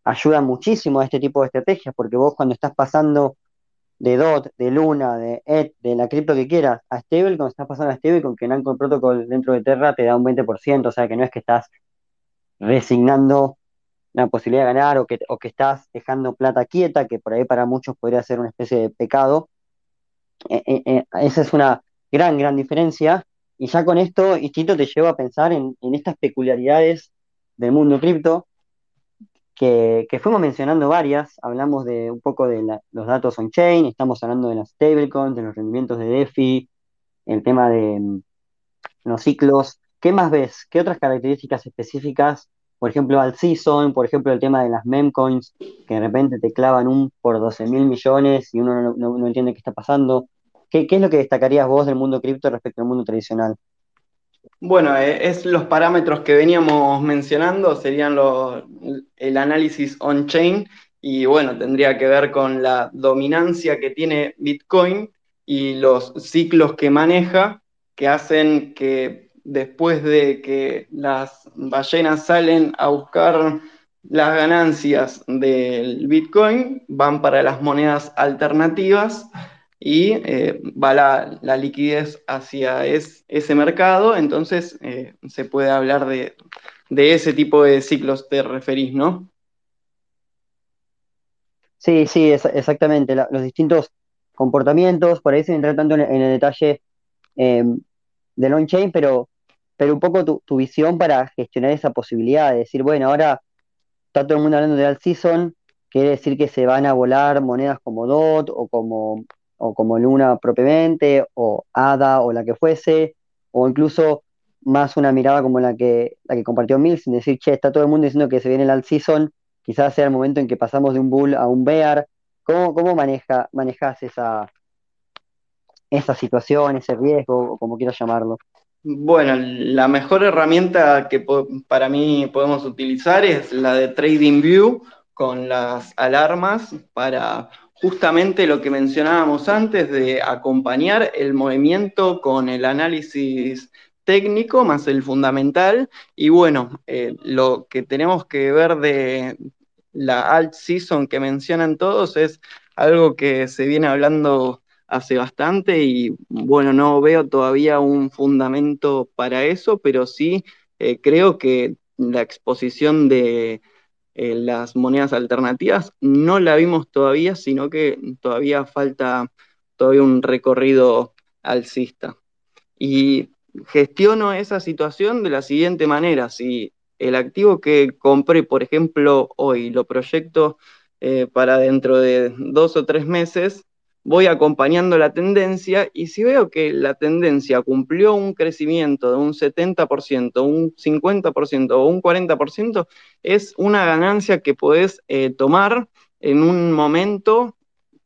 ayuda muchísimo a este tipo de estrategias, porque vos cuando estás pasando de DOT, de Luna, de ETH, de la cripto que quieras, a Stable, cuando estás pasando a Stable, con que Nanco Protocol dentro de Terra te da un 20%, o sea que no es que estás resignando la posibilidad de ganar o que, o que estás dejando plata quieta, que por ahí para muchos podría ser una especie de pecado. Eh, eh, eh, esa es una gran, gran diferencia. y ya con esto, Instinto te lleva a pensar en, estas peculiaridades del mundo cripto, que, fuimos mencionando varias, hablamos de un poco de los datos on-chain, estamos hablando de las stablecoins, de los rendimientos de DeFi, el tema de mm, los ciclos. ¿Qué más ves? ¿Qué otras características específicas? Por ejemplo, al season, por ejemplo, el tema de las memcoins, que de repente te clavan un por 12 mil millones y uno no entiende qué está pasando. ¿Qué, es lo que destacarías vos del mundo cripto respecto al mundo tradicional? Bueno, eh, es los parámetros que veníamos mencionando, serían el análisis on-chain y bueno, tendría que ver con la dominancia que tiene Bitcoin y los ciclos que maneja que hacen que después de que las ballenas salen a buscar las ganancias del Bitcoin, van para las monedas alternativas y eh, va la, liquidez hacia ese mercado, entonces eh, se puede hablar de, ese tipo de ciclos te referís, ¿no? Sí, sí, exactamente. los distintos comportamientos, por ahí se entra tanto en, el detalle eh, del on-chain, pero, pero un poco tu, tu, visión para gestionar esa posibilidad de decir, bueno, ahora está todo el mundo hablando de alt season, quiere decir que se van a volar monedas como DOT o como o como Luna propiamente, o Ada, o la que fuese, o incluso más una mirada como la que, la que compartió Mills, sin decir, che, está todo el mundo diciendo que se viene el alt season, quizás sea el momento en que pasamos de un bull a un bear. ¿Cómo, cómo maneja, manejas esa, esa situación, ese riesgo, o como quieras llamarlo? Bueno, la mejor herramienta que para mí podemos utilizar es la de TradingView con las alarmas para justamente lo que mencionábamos antes de acompañar el movimiento con el análisis técnico más el fundamental. Y bueno, eh, lo que tenemos que ver de la alt season que mencionan todos es algo que se viene hablando hace bastante y bueno, no veo todavía un fundamento para eso, pero sí eh, creo que la exposición de eh, las monedas alternativas, no la vimos todavía, sino que todavía falta todavía un recorrido alcista. Y gestiono esa situación de la siguiente manera, si el activo que compré, por ejemplo, hoy lo proyecto eh, para dentro de dos o tres meses, voy acompañando la tendencia y si veo que la tendencia cumplió un crecimiento de un 70%, un 50% o un 40%, es una ganancia que podés eh, tomar en un momento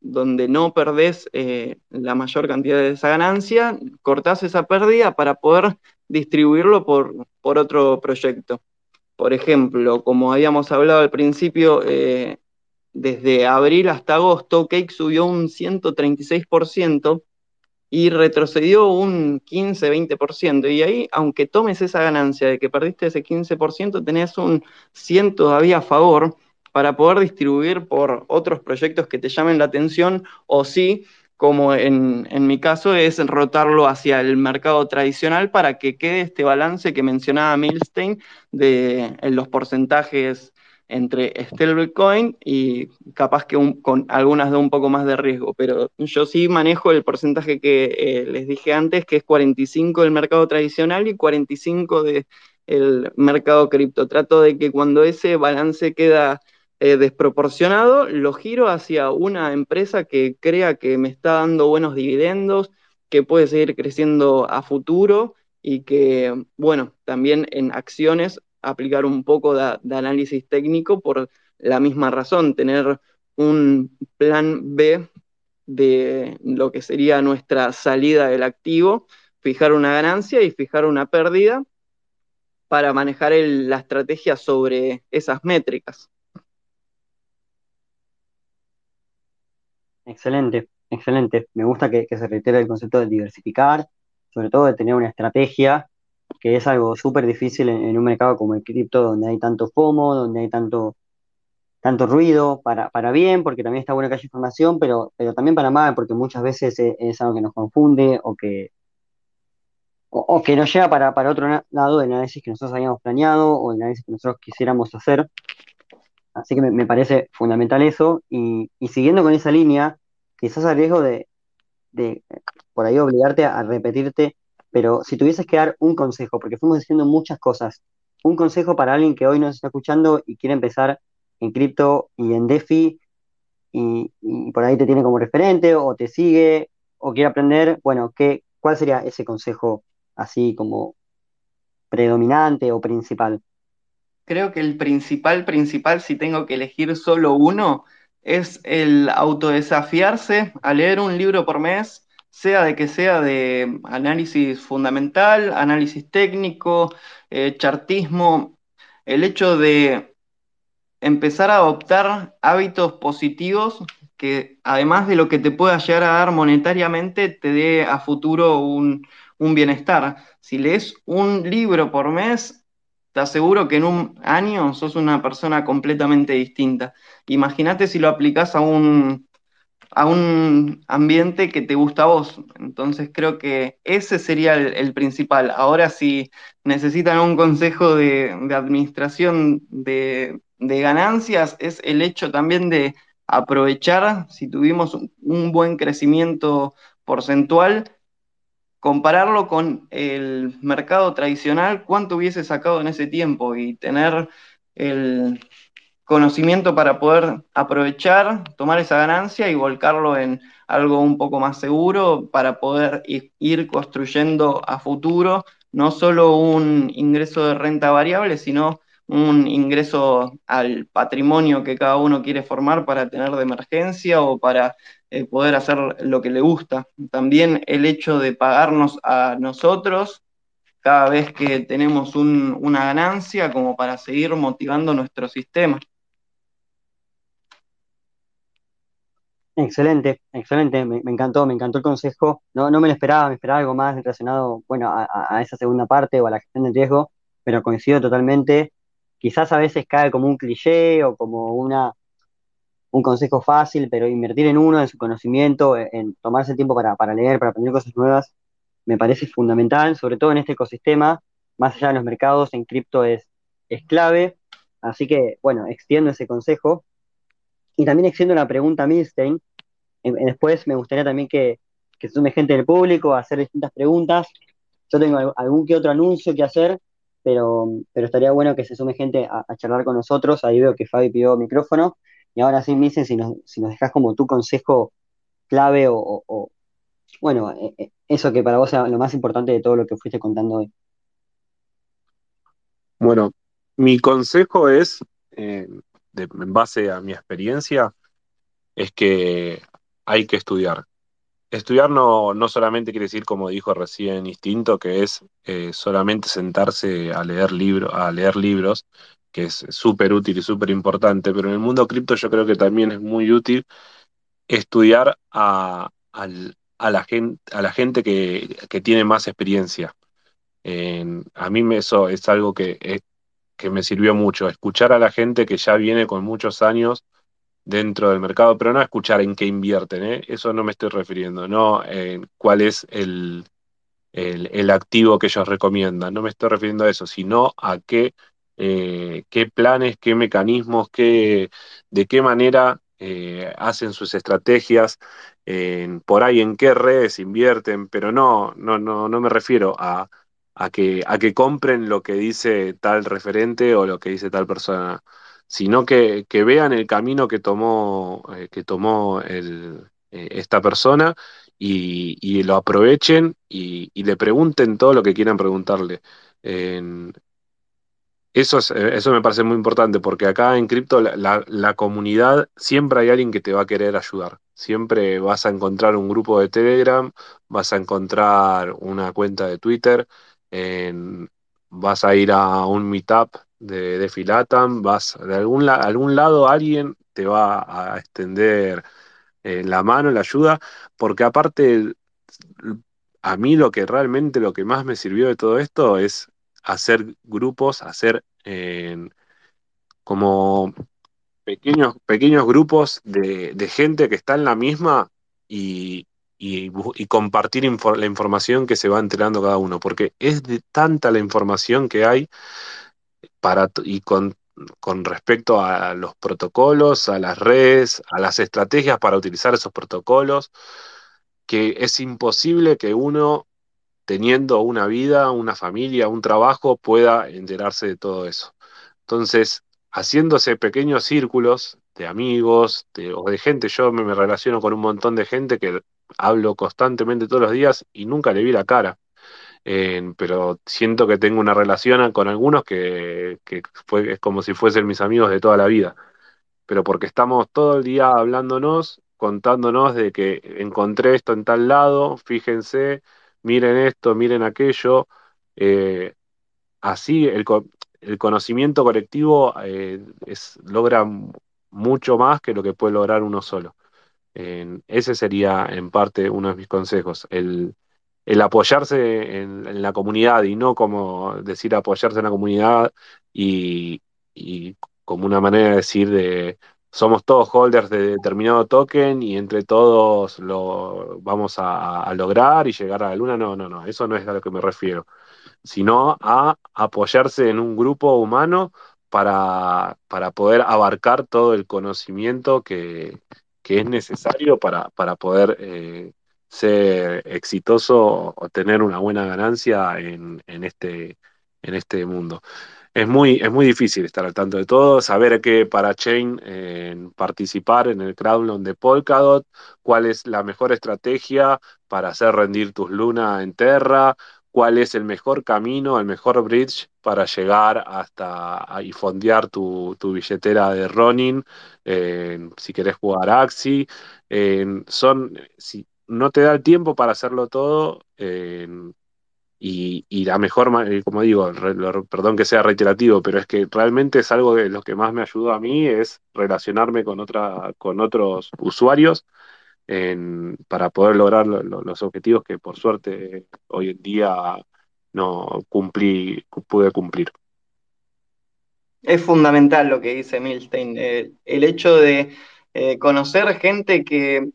donde no perdés eh, la mayor cantidad de esa ganancia, cortás esa pérdida para poder distribuirlo por, por otro proyecto. Por ejemplo, como habíamos hablado al principio, eh, desde abril hasta agosto, Cake subió un 136% y retrocedió un 15-20%. Y ahí, aunque tomes esa ganancia de que perdiste ese 15%, tenés un 100 todavía a favor para poder distribuir por otros proyectos que te llamen la atención o sí, como en, mi caso, es rotarlo hacia el mercado tradicional para que quede este balance que mencionaba Milstein de en los porcentajes entre stablecoin y capaz que con algunas de un poco más de riesgo, pero yo sí manejo el porcentaje que eh, les dije antes, que es 45 del mercado tradicional y 45 del mercado cripto. Trato de que cuando ese balance queda eh, desproporcionado, lo giro hacia una empresa que crea que me está dando buenos dividendos, que puede seguir creciendo a futuro y que, bueno, también en acciones aplicar un poco de, análisis técnico por la misma razón, tener un plan B de lo que sería nuestra salida del activo, fijar una ganancia y fijar una pérdida para manejar la estrategia sobre esas métricas. Excelente, excelente. Me gusta que, que se reitere el concepto de diversificar, sobre todo de tener una estrategia que es algo súper difícil en, un mercado como el cripto, donde hay tanto FOMO, donde hay tanto, tanto ruido, para, para bien, porque también está bueno que haya información, pero, pero también para mal, porque muchas veces es, algo que nos confunde o que, o, que nos lleva para, para otro lado del análisis que nosotros habíamos planeado o el análisis que nosotros quisiéramos hacer. Así que me, parece fundamental eso. Y, y, siguiendo con esa línea, quizás a riesgo de, de por ahí obligarte a repetirte pero si tuvieses que dar un consejo, porque fuimos diciendo muchas cosas, un consejo para alguien que hoy nos está escuchando y quiere empezar en cripto y en DeFi y, por ahí te tiene como referente o te sigue o quiere aprender, bueno, ¿qué, ¿cuál sería ese consejo así como predominante o principal? Creo que el principal, principal, si tengo que elegir solo uno, es el autodesafiarse a leer un libro por mes, sea de que sea de análisis fundamental, análisis técnico, eh, chartismo, el hecho de empezar a adoptar hábitos positivos que además de lo que te pueda llegar a dar monetariamente, te dé a futuro un, un bienestar. Si lees un libro por mes, te aseguro que en un año sos una persona completamente distinta. Imagínate si lo aplicás a un, a un ambiente que te gusta a vos. Entonces creo que ese sería el, principal. Ahora si necesitan un consejo de, administración de, ganancias, es el hecho también de aprovechar, si tuvimos un buen crecimiento porcentual, compararlo con el mercado tradicional, cuánto hubiese sacado en ese tiempo y tener el, conocimiento para poder aprovechar, tomar esa ganancia y volcarlo en algo un poco más seguro para poder ir construyendo a futuro no solo un ingreso de renta variable, sino un ingreso al patrimonio que cada uno quiere formar para tener de emergencia o para eh, poder hacer lo que le gusta. También el hecho de pagarnos a nosotros cada vez que tenemos una ganancia como para seguir motivando nuestro sistema. Excelente, excelente, me, encantó, me encantó el consejo. No, no me lo esperaba, me esperaba algo más relacionado, bueno, a, esa segunda parte o a la gestión del riesgo, pero coincido totalmente. Quizás a veces cae como un cliché o como una, un consejo fácil, pero invertir en uno, en su conocimiento, en, tomarse el tiempo para, para leer, para aprender cosas nuevas, me parece fundamental, sobre todo en este ecosistema, más allá de los mercados, en cripto es, es clave. Así que, bueno, extiendo ese consejo y también extiendo la pregunta a Milstein. Después me gustaría también que, que sume gente del público a hacer distintas preguntas. Yo tengo algún que otro anuncio que hacer, pero, pero estaría bueno que se sume gente a, charlar con nosotros. Ahí veo que Fabi pidió micrófono. Y ahora sí, Milstein, si nos, si nos dejas como tu consejo clave o, bueno, eh, eh, eso que para vos sea lo más importante de todo lo que fuiste contando hoy. Bueno, mi consejo es, eh, en base a mi experiencia, es que hay que estudiar. Estudiar no, no solamente quiere decir, como dijo recién Instinto, que es eh, solamente sentarse a leer, libro, a leer libros, que es súper útil y súper importante, pero en el mundo cripto yo creo que también es muy útil estudiar a, la, gente, a la gente que, tiene más experiencia. a mí eso es algo que que me sirvió mucho, escuchar a la gente que ya viene con muchos años dentro del mercado, pero no escuchar en qué invierten, ¿eh? eso no me estoy refiriendo, no en cuál es el, el, activo que ellos recomiendan, no me estoy refiriendo a eso, sino a qué, eh, qué planes, qué mecanismos, qué, de qué manera eh, hacen sus estrategias, por ahí en qué redes invierten, pero no, no, no, no me refiero a a que, a que compren lo que dice tal referente o lo que dice tal persona, sino que, vean el camino que tomó, eh, que tomó el, eh, esta persona y, lo aprovechen y, le pregunten todo lo que quieran preguntarle. eso, eso me parece muy importante porque acá en cripto la, la, comunidad siempre hay alguien que te va a querer ayudar. Siempre vas a encontrar un grupo de Telegram, vas a encontrar una cuenta de Twitter, vas a ir a un meetup de, de Filatam, vas de algún, algún lado alguien te va a extender eh, la mano, la ayuda, porque aparte a mí lo que realmente lo que más me sirvió de todo esto es hacer grupos, hacer como pequeños, pequeños grupos de, de, gente que está en la misma y, y, compartir la información que se va enterando cada uno, porque es de tanta la información que hay para, y con, con respecto a los protocolos, a las redes, a las estrategias para utilizar esos protocolos, que es imposible que uno teniendo una vida, una familia, un trabajo, pueda enterarse de todo eso. Entonces, haciéndose pequeños círculos de amigos o de gente, yo me, relaciono con un montón de gente que hablo constantemente todos los días y nunca le vi la cara. pero siento que tengo una relación con algunos que, que fue, es como si fuesen mis amigos de toda la vida. Pero porque estamos todo el día hablándonos, contándonos de que encontré esto en tal lado, fíjense, miren esto, miren aquello. Eh, así el, el, conocimiento colectivo eh, es, logra mucho más que lo que puede lograr uno solo. Ese sería en parte uno de mis consejos, el, apoyarse en, la comunidad y no como decir apoyarse en la comunidad y, como una manera de decir de somos todos holders de determinado token y entre todos lo vamos a, lograr y llegar a la luna. No, no, no, eso no es a lo que me refiero, sino a apoyarse en un grupo humano para, para poder abarcar todo el conocimiento que, es necesario para, para poder eh, ser exitoso o tener una buena ganancia en, en, este, en este mundo. Es muy, es muy difícil estar al tanto de todo, saber qué para Chain participar en el crowdloan de Polkadot, cuál es la mejor estrategia para hacer rendir tus lunas en Terra, cuál es el mejor camino, el mejor bridge para llegar hasta y fondear tu, billetera de Ronin, si querés jugar Axi. son, si no te da el tiempo para hacerlo todo, y, la mejor, eh, como digo, perdón que sea reiterativo, pero es que realmente es algo de lo que más me ayudó a mí, es relacionarme con, otra, con otros usuarios para poder lograr los objetivos que por suerte hoy en día no cumplí, pude cumplir. Es fundamental lo que dice Milstein, el, hecho de eh, conocer gente que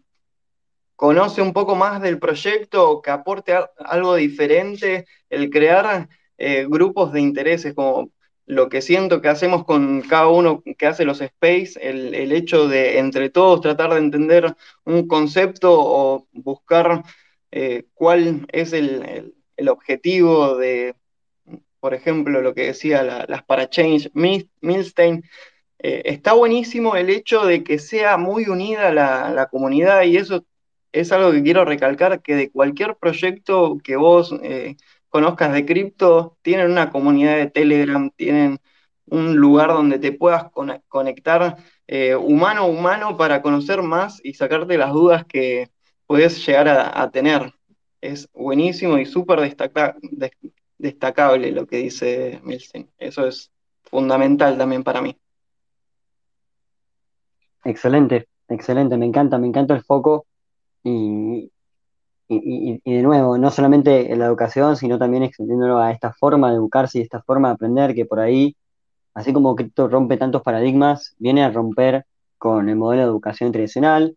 conoce un poco más del proyecto, que aporte algo diferente, el crear eh, grupos de intereses, como lo que siento que hacemos con cada uno que hace los space, el, hecho de entre todos tratar de entender un concepto o buscar eh, cuál es el, objetivo de, por ejemplo, lo que decía las para Change Milstein. Eh, está buenísimo el hecho de que sea muy unida la, la comunidad y eso es algo que quiero recalcar, que de cualquier proyecto que vos eh, conozcas de cripto, tienen una comunidad de Telegram, tienen un lugar donde te puedas conectar eh, humano a humano para conocer más y sacarte las dudas que puedes llegar a, tener. Es buenísimo y súper destacable lo que dice Milstein. Eso es fundamental también para mí. Excelente, excelente, me encanta, me encanta el foco y, y, de nuevo, no solamente en la educación, sino también extendiéndolo a esta forma de educarse y esta forma de aprender que por ahí, así como cripto rompe tantos paradigmas, viene a romper con el modelo de educación tradicional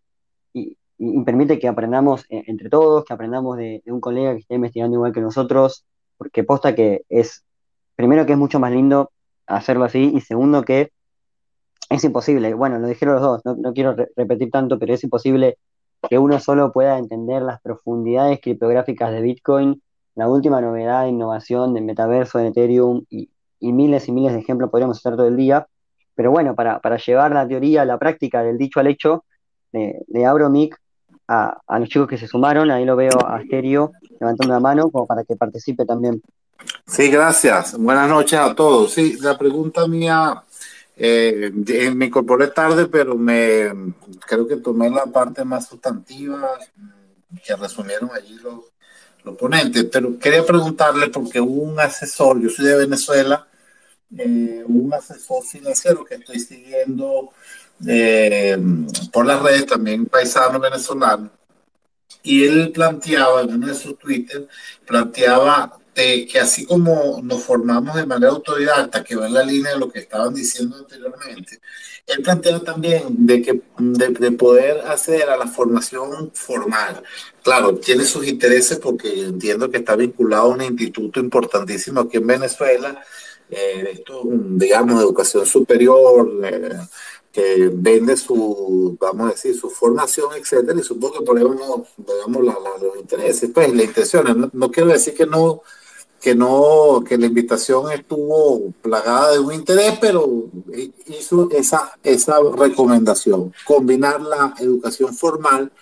y, permite que aprendamos e, entre todos, que aprendamos de, un colega que esté investigando igual que nosotros, porque posta que es, primero que es mucho más lindo hacerlo así y segundo que es imposible, bueno, lo dijeron los dos, no, quiero repetir tanto, pero es imposible que uno solo pueda entender las profundidades criptográficas de Bitcoin, la última novedad innovación del metaverso en Ethereum y, miles y miles de ejemplos podríamos hacer todo el día. Pero bueno, para, llevar la teoría a la práctica del dicho al hecho, le, abro mic a, los chicos que se sumaron, ahí lo veo a Asterio levantando la mano como para que participe también. Sí, gracias. Buenas noches a todos. Sí, la pregunta mía eh, me incorporé tarde, pero me creo que tomé la parte más sustantiva que resumieron allí los, los ponentes. Pero quería preguntarle, porque hubo un asesor, yo soy de Venezuela, eh, un asesor financiero que estoy siguiendo eh, por las redes, también paisano venezolano, y él planteaba en uno de sus Twitter, planteaba que así como nos formamos de manera autodidacta, que va en la línea de lo que estaban diciendo anteriormente, él plantea también de, que, de, poder acceder a la formación formal. Claro, tiene sus intereses porque entiendo que está vinculado a un instituto importantísimo aquí en Venezuela, eh, esto, digamos, de educación superior, que vende su, vamos a decir, su formación, etcétera, y supongo que ponemos, digamos, la, los intereses, pues, la intención. No, quiero decir que no, que no, que la invitación estuvo plagada de un interés, pero hizo esa, esa recomendación, combinar la educación formal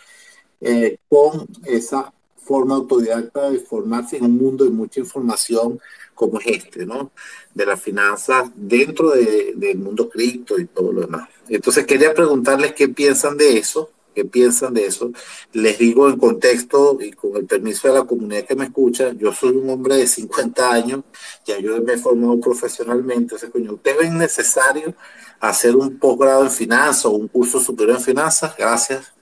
eh, con esa forma autodidacta de formarse en un mundo de mucha información como es este, ¿no? De las finanzas dentro de, del mundo cripto y todo lo demás. Entonces quería preguntarles qué piensan de eso, qué piensan de eso. Les digo en contexto y con el permiso de la comunidad que me escucha, yo soy un hombre de 50 años, ya yo me he formado profesionalmente, ¿ustedes ven necesario hacer un posgrado en finanzas o un curso superior en finanzas? Gracias.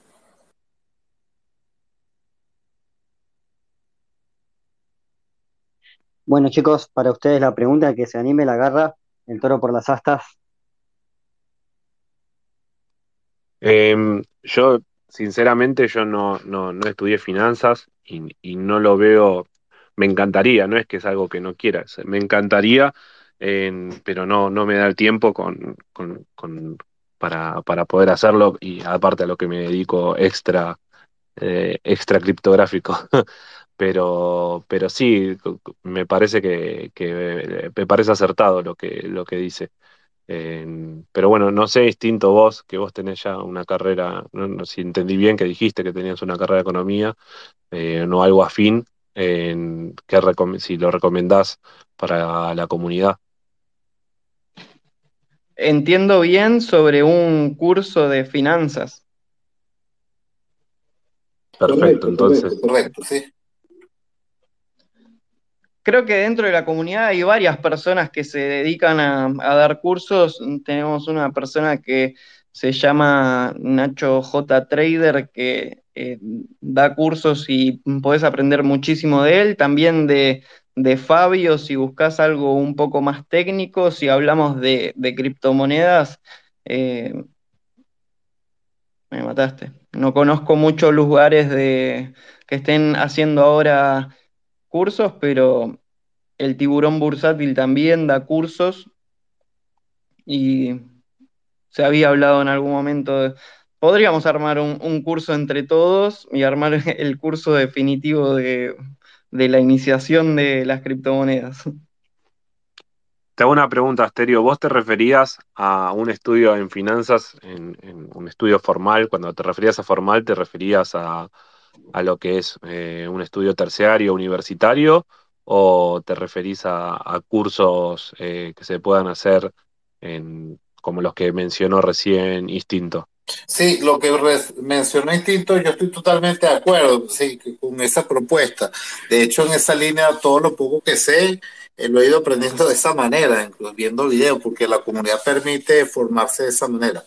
Bueno, chicos, para ustedes la pregunta que se anime la garra, el toro por las astas. Em, yo, sinceramente, yo no, no, no estudié finanzas y, no lo veo, me encantaría, no es que es algo que no quiera, me encantaría, pero no, no me da el tiempo con, para, para, poder hacerlo y aparte a lo que me dedico extra, eh, extra criptográfico. pero, pero sí, me parece que, me parece acertado lo que, lo que dice. Pero bueno, no sé, distinto vos, que vos tenés ya una carrera, no, si entendí bien que dijiste que tenías una carrera de economía, eh, no algo afín, que si lo recomendás para la comunidad. Entiendo bien sobre un curso de finanzas. Perfecto, entonces. Correcto, sí creo que dentro de la comunidad hay varias personas que se dedican a, dar cursos. Tenemos una persona que se llama Nacho J. Trader, que eh, da cursos y podés aprender muchísimo de él. También de, Fabio, si buscas algo un poco más técnico, si hablamos de, criptomonedas. Eh, me mataste. No conozco muchos lugares de, que estén haciendo ahora cursos, pero el tiburón bursátil también da cursos y se había hablado en algún momento de, podríamos armar un, curso entre todos y armar el curso definitivo de, la iniciación de las criptomonedas. Te hago una pregunta, Asterio. ¿Vos te referías a un estudio en finanzas, en, un estudio formal? Cuando te referías a formal, ¿te referías a, a lo que es eh, un estudio terciario, universitario? ¿O te referís a, cursos eh, que se puedan hacer en, como los que mencionó recién Instinto? Sí, lo que mencionó Instinto, yo estoy totalmente de acuerdo sí, con esa propuesta. De hecho, en esa línea, todo lo poco que sé, eh, lo he ido aprendiendo de esa manera, viendo videos, porque la comunidad permite formarse de esa manera.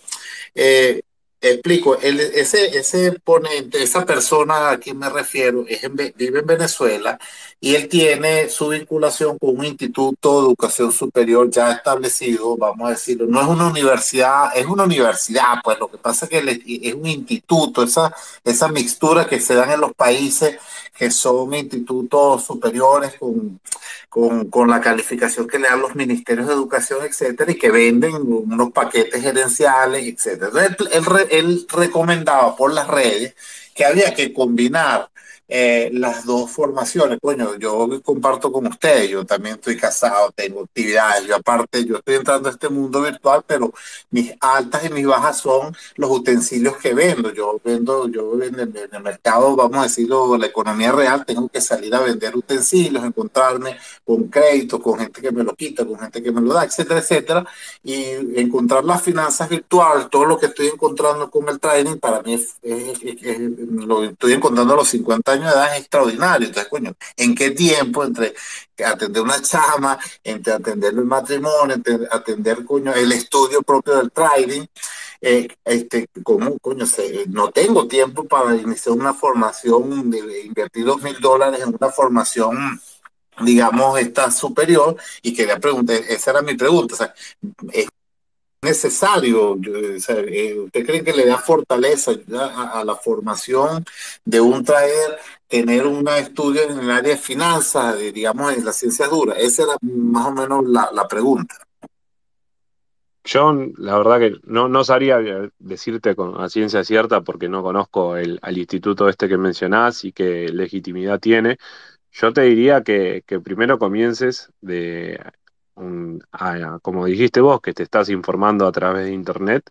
Explico, ese, ese ponente, esa persona a quien me refiero, es vive en Venezuela y él tiene su vinculación con un instituto de educación superior ya establecido, vamos a decirlo, no es una universidad, es una universidad, pues lo que pasa es que es un instituto, esa, esa mixtura que se dan en los países que son institutos superiores con, con, con, la calificación que le dan los ministerios de educación, etcétera, y que venden unos paquetes gerenciales, etcétera. Entonces, él recomendaba por las redes que había que combinar eh, las dos formaciones. Coño, yo comparto con ustedes, yo también estoy casado, tengo actividades, yo aparte, yo estoy entrando a este mundo virtual, pero mis altas y mis bajas son los utensilios que vendo. Yo vendo, yo en el, mercado, vamos a decirlo, la economía real, tengo que salir a vender utensilios, encontrarme con crédito, con gente que me lo quita, con gente que me lo da, etcétera, etcétera, y encontrar las finanzas virtuales, todo lo que estoy encontrando con el trading, para mí lo estoy encontrando a los 50 años de edad es extraordinario. Entonces, coño, ¿en qué tiempo entre atender una chama, entre atender el matrimonio, entre atender, coño, el estudio propio del trading? Eh, este, como, coño, no tengo tiempo para iniciar una formación, de invertir dos mil dólares en una formación digamos, esta superior, y quería preguntar, esa era mi pregunta, o sea, necesario? Eh, ¿Usted cree que le da fortaleza a, la formación de un trader tener un estudio en el área de finanzas, digamos, en las ciencias duras? Esa era más o menos la, pregunta. Yo, la verdad que no, no sabría decirte con, a ciencia cierta porque no conozco el, al instituto este que mencionás y qué legitimidad tiene. Yo te diría que primero comiences de, como dijiste vos, que te estás informando a través de internet,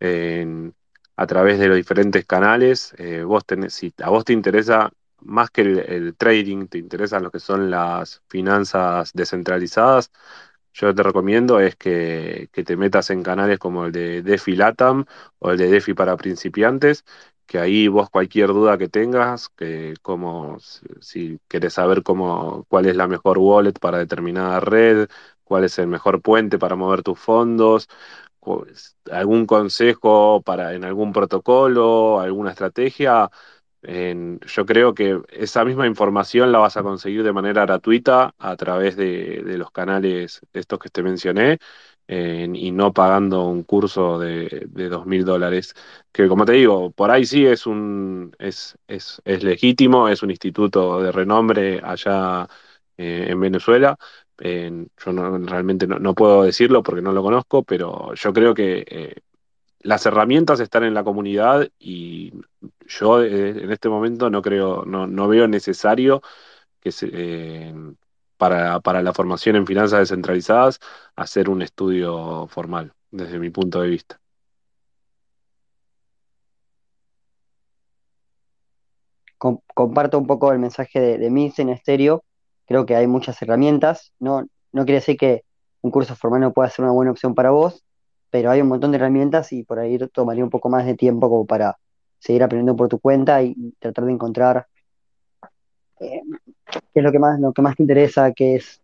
en- a través de los diferentes canales. eh, vos tenés, si a vos te interesa más que el, el trading, te interesan lo que son las finanzas descentralizadas, yo te recomiendo es que, que te metas en canales como el de DeFi Latam o el de DeFi para principiantes, que ahí vos cualquier duda que tengas, que como si si querés saber cómo, cuál es la mejor wallet para determinada red, cuál es el mejor puente para mover tus fondos, algún consejo para en algún protocolo, alguna estrategia yo creo que esa misma información la vas a conseguir de manera gratuita a través de, los canales estos que te mencioné en- y no pagando un curso de, de dos mil dólares. Que como te digo, por ahí sí es un es, es, es legítimo, es un instituto de renombre allá eh, en Venezuela. Yo no- realmente no, no puedo decirlo porque no lo conozco, pero yo creo que eh, las herramientas están en la comunidad y yo eh, en este momento no creo, no, no veo necesario que se, eh, para, para la formación en finanzas descentralizadas hacer un estudio formal, desde mi punto de vista. Com- comparto un poco el mensaje de, de Mince en estéreo. Creo que hay muchas herramientas. No, no quiere decir que un curso formal no pueda ser una buena opción para vos, pero hay un montón de herramientas y por ahí tomaría un poco más de tiempo como para seguir aprendiendo por tu cuenta y, tratar de encontrar eh, qué es lo que más, lo que más te interesa, qué es,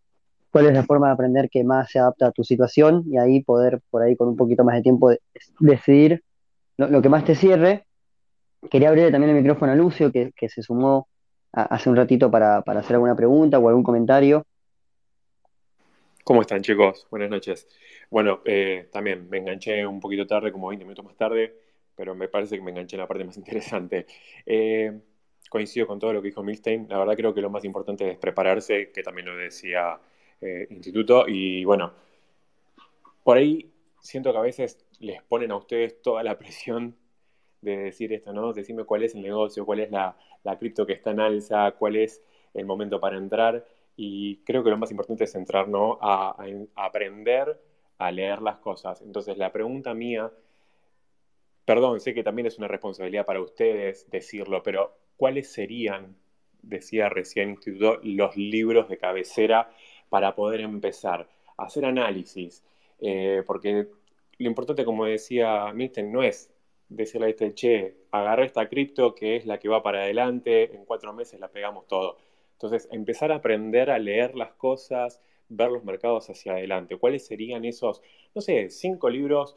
cuál es la forma de aprender que más se adapta a tu situación y ahí poder por ahí con un poquito más de tiempo de- decidir lo, que más te cierre. Quería abrirle también el micrófono a Lucio, que, se sumó hace un ratito para, para hacer alguna pregunta o algún comentario. ¿Cómo están, chicos? Buenas noches. Bueno, eh, también me enganché un poquito tarde, como 20 minutos más tarde, pero me parece que me enganché en la parte más interesante. Eh, coincido con todo lo que dijo Milstein. La verdad creo que lo más importante es prepararse, que también lo decía eh, Instituto. Y bueno, por ahí siento que a veces les ponen a ustedes toda la presión de decir esto, ¿no? Decime cuál es el negocio, cuál es la, la cripto que está en alza, cuál es el momento para entrar. Y creo que lo más importante es entrar, ¿no? A, a- a aprender a leer las cosas. Entonces, la pregunta mía, perdón, sé que también es una responsabilidad para ustedes decirlo, pero ¿cuáles serían, decía recién Instituto, los libros de cabecera para poder empezar a hacer análisis? Eh, porque lo importante, como decía Milton, no es decirle a este, che, agarra esta cripto que es la que va para adelante, en cuatro meses la pegamos todo. Entonces, empezar a aprender a leer las cosas, ver los mercados hacia adelante. ¿Cuáles serían esos, no sé, cinco libros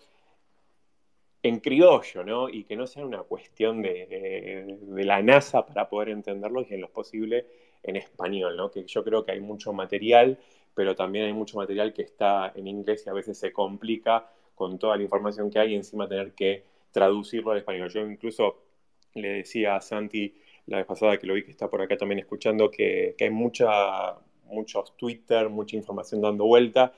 en criollo, ¿no? Y que no sean una cuestión de, de- la NASA para poder entenderlos y en lo posible en español, ¿no? Que yo creo que hay mucho material, pero también hay mucho material que está en inglés y a veces se complica con toda la información que hay y encima tener que traducirlo al español. Yo incluso le decía a Santi la vez pasada que lo vi que está por acá también escuchando que, que hay mucha, muchos Twitter, mucha información dando vuelta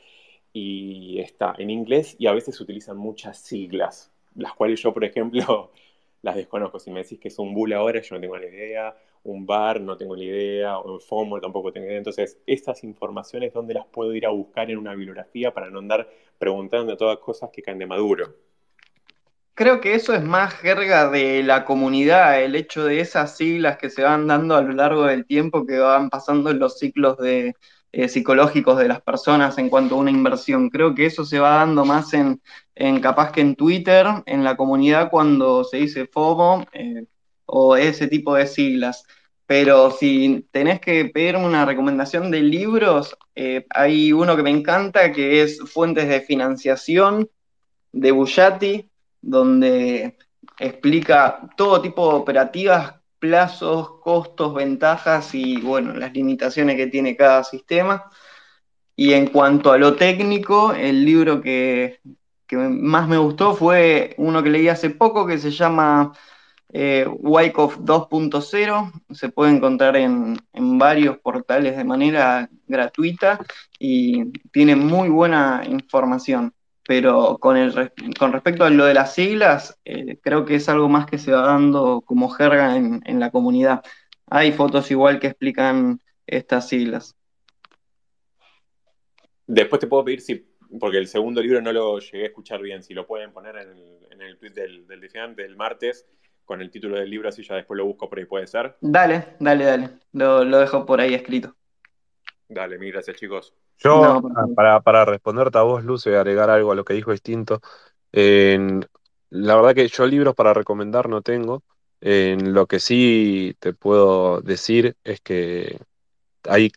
y está en inglés y a veces utilizan muchas siglas, las cuales yo, por ejemplo, las desconozco. Si me decís que es un bull ahora, yo no tengo ni idea, un bar, no tengo ni idea, o un FOMO, tampoco tengo idea. Entonces, estas informaciones, ¿dónde las puedo ir a buscar en una bibliografía para no andar preguntando todas cosas que caen de maduro? Creo que eso es más jerga de la comunidad, el hecho de esas siglas que se van dando a lo largo del tiempo, que van pasando en los ciclos de, eh, psicológicos de las personas en cuanto a una inversión. Creo que eso se va dando más en, capaz que en Twitter, en la comunidad cuando se dice FOMO eh, o ese tipo de siglas. Pero si tenés que pedirme una recomendación de libros, eh, hay uno que me encanta que es Fuentes de Financiación de Bullati donde explica todo tipo de operativas, plazos, costos, ventajas y bueno, las limitaciones que tiene cada sistema. Y en cuanto a lo técnico, el libro que, que más me gustó fue uno que leí hace poco que se llama eh, Wyckoff 2.0. Se puede encontrar en, en varios portales de manera gratuita y tiene muy buena información. Pero con, el, con respecto a lo de las siglas, eh, creo que es algo más que se va dando como jerga en, en la comunidad. Hay fotos igual que explican estas siglas. Después te puedo pedir si, porque el segundo libro no lo llegué a escuchar bien, si lo pueden poner en el, en el tweet del, del del martes con el título del libro, así ya después lo busco por ahí, puede ser. Dale, dale, dale. Lo, lo dejo por ahí escrito. Dale, mil gracias, chicos. Yo, no, para, para, responderte a vos, Luce, agregar algo a lo que dijo distinto. La verdad que yo libros para recomendar no tengo. En lo que sí te puedo decir es que hay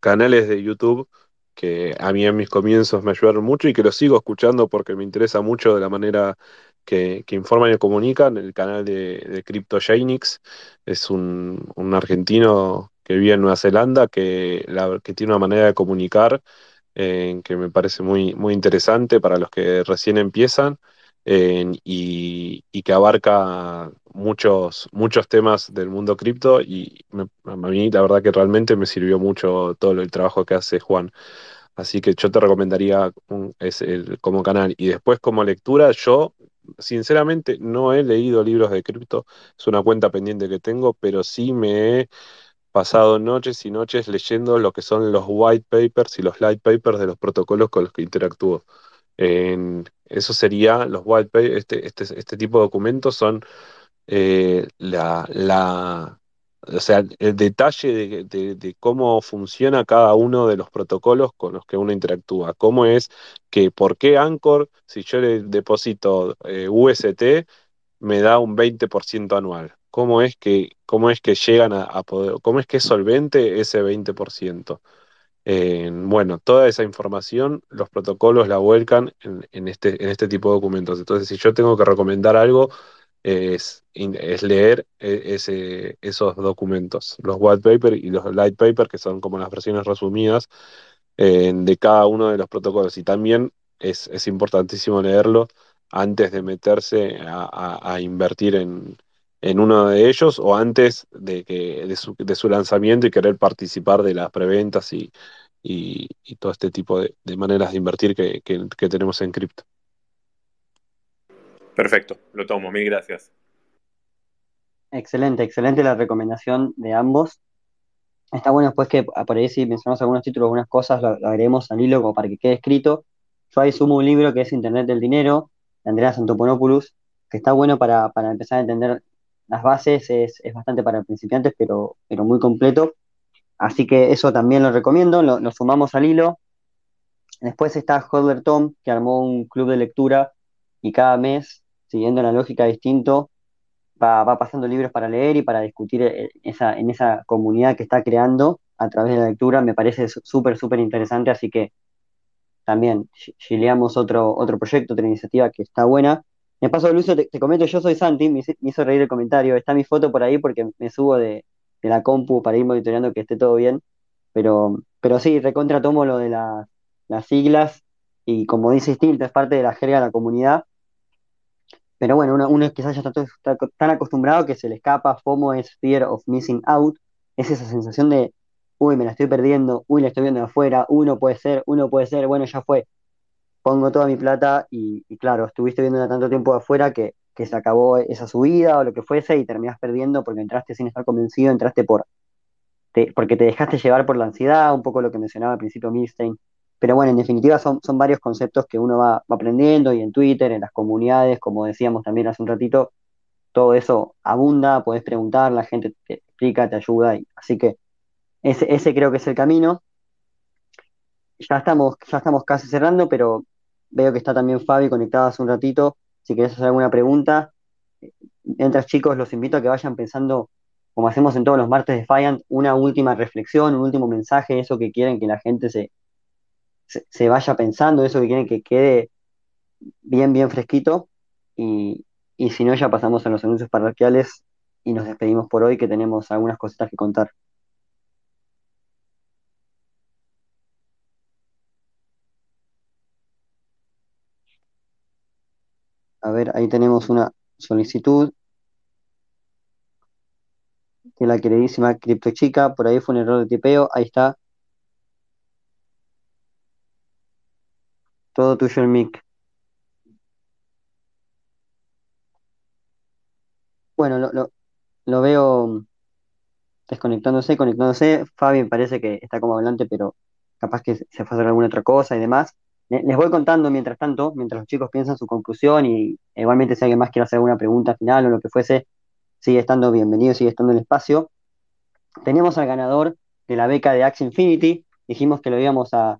canales de YouTube que a mí en mis comienzos me ayudaron mucho y que los sigo escuchando porque me interesa mucho de la manera que, que informan y comunican. El canal de, de CryptoGenix es un, un, argentino que vive en Nueva Zelanda que, tiene una manera de comunicar eh, que me parece muy, muy interesante para los que recién empiezan. Eh, y, que abarca muchos, muchos temas del mundo cripto y a mí la verdad que realmente me sirvió mucho todo el trabajo que hace Juan. Así que yo te recomendaría es el, como canal. Y después como lectura, yo sinceramente no he leído libros de cripto, es una cuenta pendiente que tengo, pero sí me he pasado noches y noches leyendo lo que son los white papers y los light papers de los protocolos con los que interactúo. En, eso sería los white papers, este, este, este tipo de documentos son eh, la, la, o sea, el detalle de, de, cómo funciona cada uno de los protocolos con los que uno interactúa. Cómo es que, por qué Anchor, si yo le deposito eh, UST, me da un 20% anual. ¿Cómo es que, cómo es que llegan a, poder, cómo es que es solvente ese 20%? Eh, bueno, toda esa información, los protocolos la vuelcan en, este, en este tipo de documentos. Entonces, si yo tengo que recomendar algo, es, es leer e, ese, esos documentos, los white paper y los light paper, que son como las versiones resumidas eh, de cada uno de los protocolos. Y también es, es importantísimo leerlo antes de meterse a invertir en, en, uno de ellos o antes de, que, de, su, de su lanzamiento y querer participar de las preventas y, y, y todo este tipo de, de maneras de invertir que, que, que tenemos en cripto. Perfecto, lo tomo, mil gracias. Excelente, excelente la recomendación de ambos. Está bueno después que por ahí si mencionamos algunos títulos, algunas cosas, lo, lo agreguemos al hilo como para que quede escrito. Yo ahí sumo un libro que es Internet del Dinero, de Andrea Santoponopoulos, que está bueno para, para empezar a entender las bases, es, es, bastante para principiantes, pero, pero muy completo. Así que eso también lo recomiendo, lo, sumamos al hilo. Después está Hodler Tom, que armó un club de lectura y cada mes siguiendo una lógica distinto, va, va, pasando libros para leer y para discutir en esa, en esa comunidad que está creando a través de la lectura, me parece súper, súper interesante, así que también gileamos otro, otro proyecto, otra iniciativa que está buena. Me paso, Lucio, te, comento, yo soy Santi, me, me, hizo reír el comentario, está mi foto por ahí porque me subo de, la compu para ir monitoreando que esté todo bien, pero, pero sí, recontra tomo lo de la, las siglas y como dice Stilta, es parte de la jerga de la comunidad, pero bueno, uno, uno quizás ya está, está, tan acostumbrado que se le escapa, FOMO es Fear of Missing Out, es esa sensación de, uy, me la estoy perdiendo, uy, la estoy viendo de afuera, uno puede ser, uno puede ser, bueno, ya fue, pongo toda mi plata y, claro, estuviste viendo tanto tiempo de afuera que, se acabó esa subida o lo que fuese y terminás perdiendo porque entraste sin estar convencido, entraste por, porque te dejaste llevar por la ansiedad, un poco lo que mencionaba al principio Milstein, pero bueno, en definitiva son, son varios conceptos que uno va, aprendiendo y en Twitter, en las comunidades, como decíamos también hace un ratito, todo eso abunda, podés preguntar, la gente te explica, te ayuda, así que ese, ese creo que es el camino. Ya estamos, ya estamos casi cerrando, pero veo que está también Fabi conectado hace un ratito. Si querés hacer alguna pregunta, mientras chicos, los invito a que vayan pensando, como hacemos en todos los martes de Fiant, una última reflexión, un último mensaje, eso que quieren que la gente se, se, vaya pensando, eso que quieren que quede bien, bien fresquito. Y, y si no, ya pasamos a los anuncios parroquiales y nos despedimos por hoy, que tenemos algunas cositas que contar. ahí tenemos una solicitud de la queridísima criptochica. Por ahí fue un error de tipeo. Ahí está. Todo tuyo el mic. Bueno, lo, lo, veo desconectándose, conectándose. Fabi parece que está como adelante, pero capaz que se fue a hacer alguna otra cosa y demás. Le- Les voy contando mientras tanto, mientras los chicos piensan su conclusión y igualmente si alguien más quiere hacer alguna pregunta final o lo que fuese, sigue estando bienvenido, sigue estando en el espacio. Tenemos al ganador de la beca de Axie Infinity. Dijimos que lo íbamos a,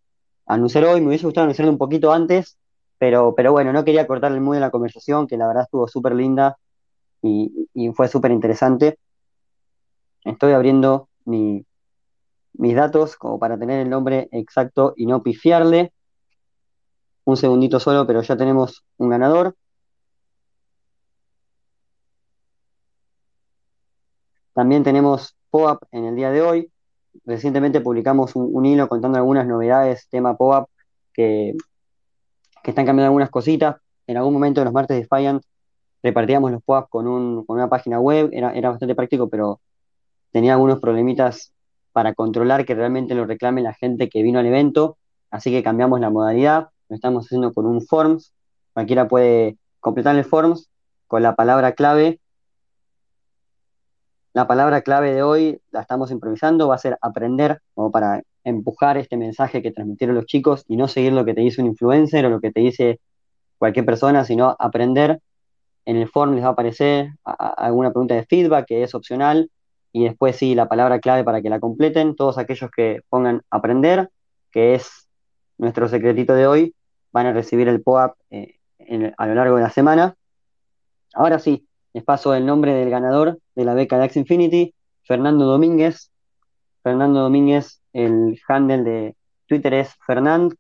anunciar hoy. Me hubiese gustado anunciarlo un poquito antes, pero, bueno, no quería cortarle el mood de la conversación, que la verdad estuvo súper linda y, fue súper interesante. Estoy abriendo mi- mis datos como para tener el nombre exacto y no pifiarle. Un segundito solo, pero ya tenemos un ganador. También tenemos POAP en el día de hoy. Recientemente publicamos un, hilo contando algunas novedades tema POAP que, que están cambiando algunas cositas. En algún momento de los martes de Defiant repartíamos los POAP con, un, con una página web, era, era bastante práctico, pero tenía algunos problemitas para controlar que realmente lo reclame la gente que vino al evento, así que cambiamos la modalidad, lo estamos haciendo con un forms, cualquiera puede completar el forms con la palabra clave. La palabra clave de hoy la estamos improvisando, va a ser aprender, como para empujar este mensaje que transmitieron los chicos y no seguir lo que te dice un influencer o lo que te dice cualquier persona, sino aprender. En el form les va a aparecer alguna pregunta de feedback que es opcional y después sí la palabra clave para que la completen. Todos aquellos que pongan aprender, que es nuestro secretito de hoy, van a recibir el POAP eh, a lo largo de la semana. Ahora sí, les paso el nombre del ganador de la beca de Axe Infinity, Fernando Domínguez. Fernando Domínguez, el handle de Twitter es Fernand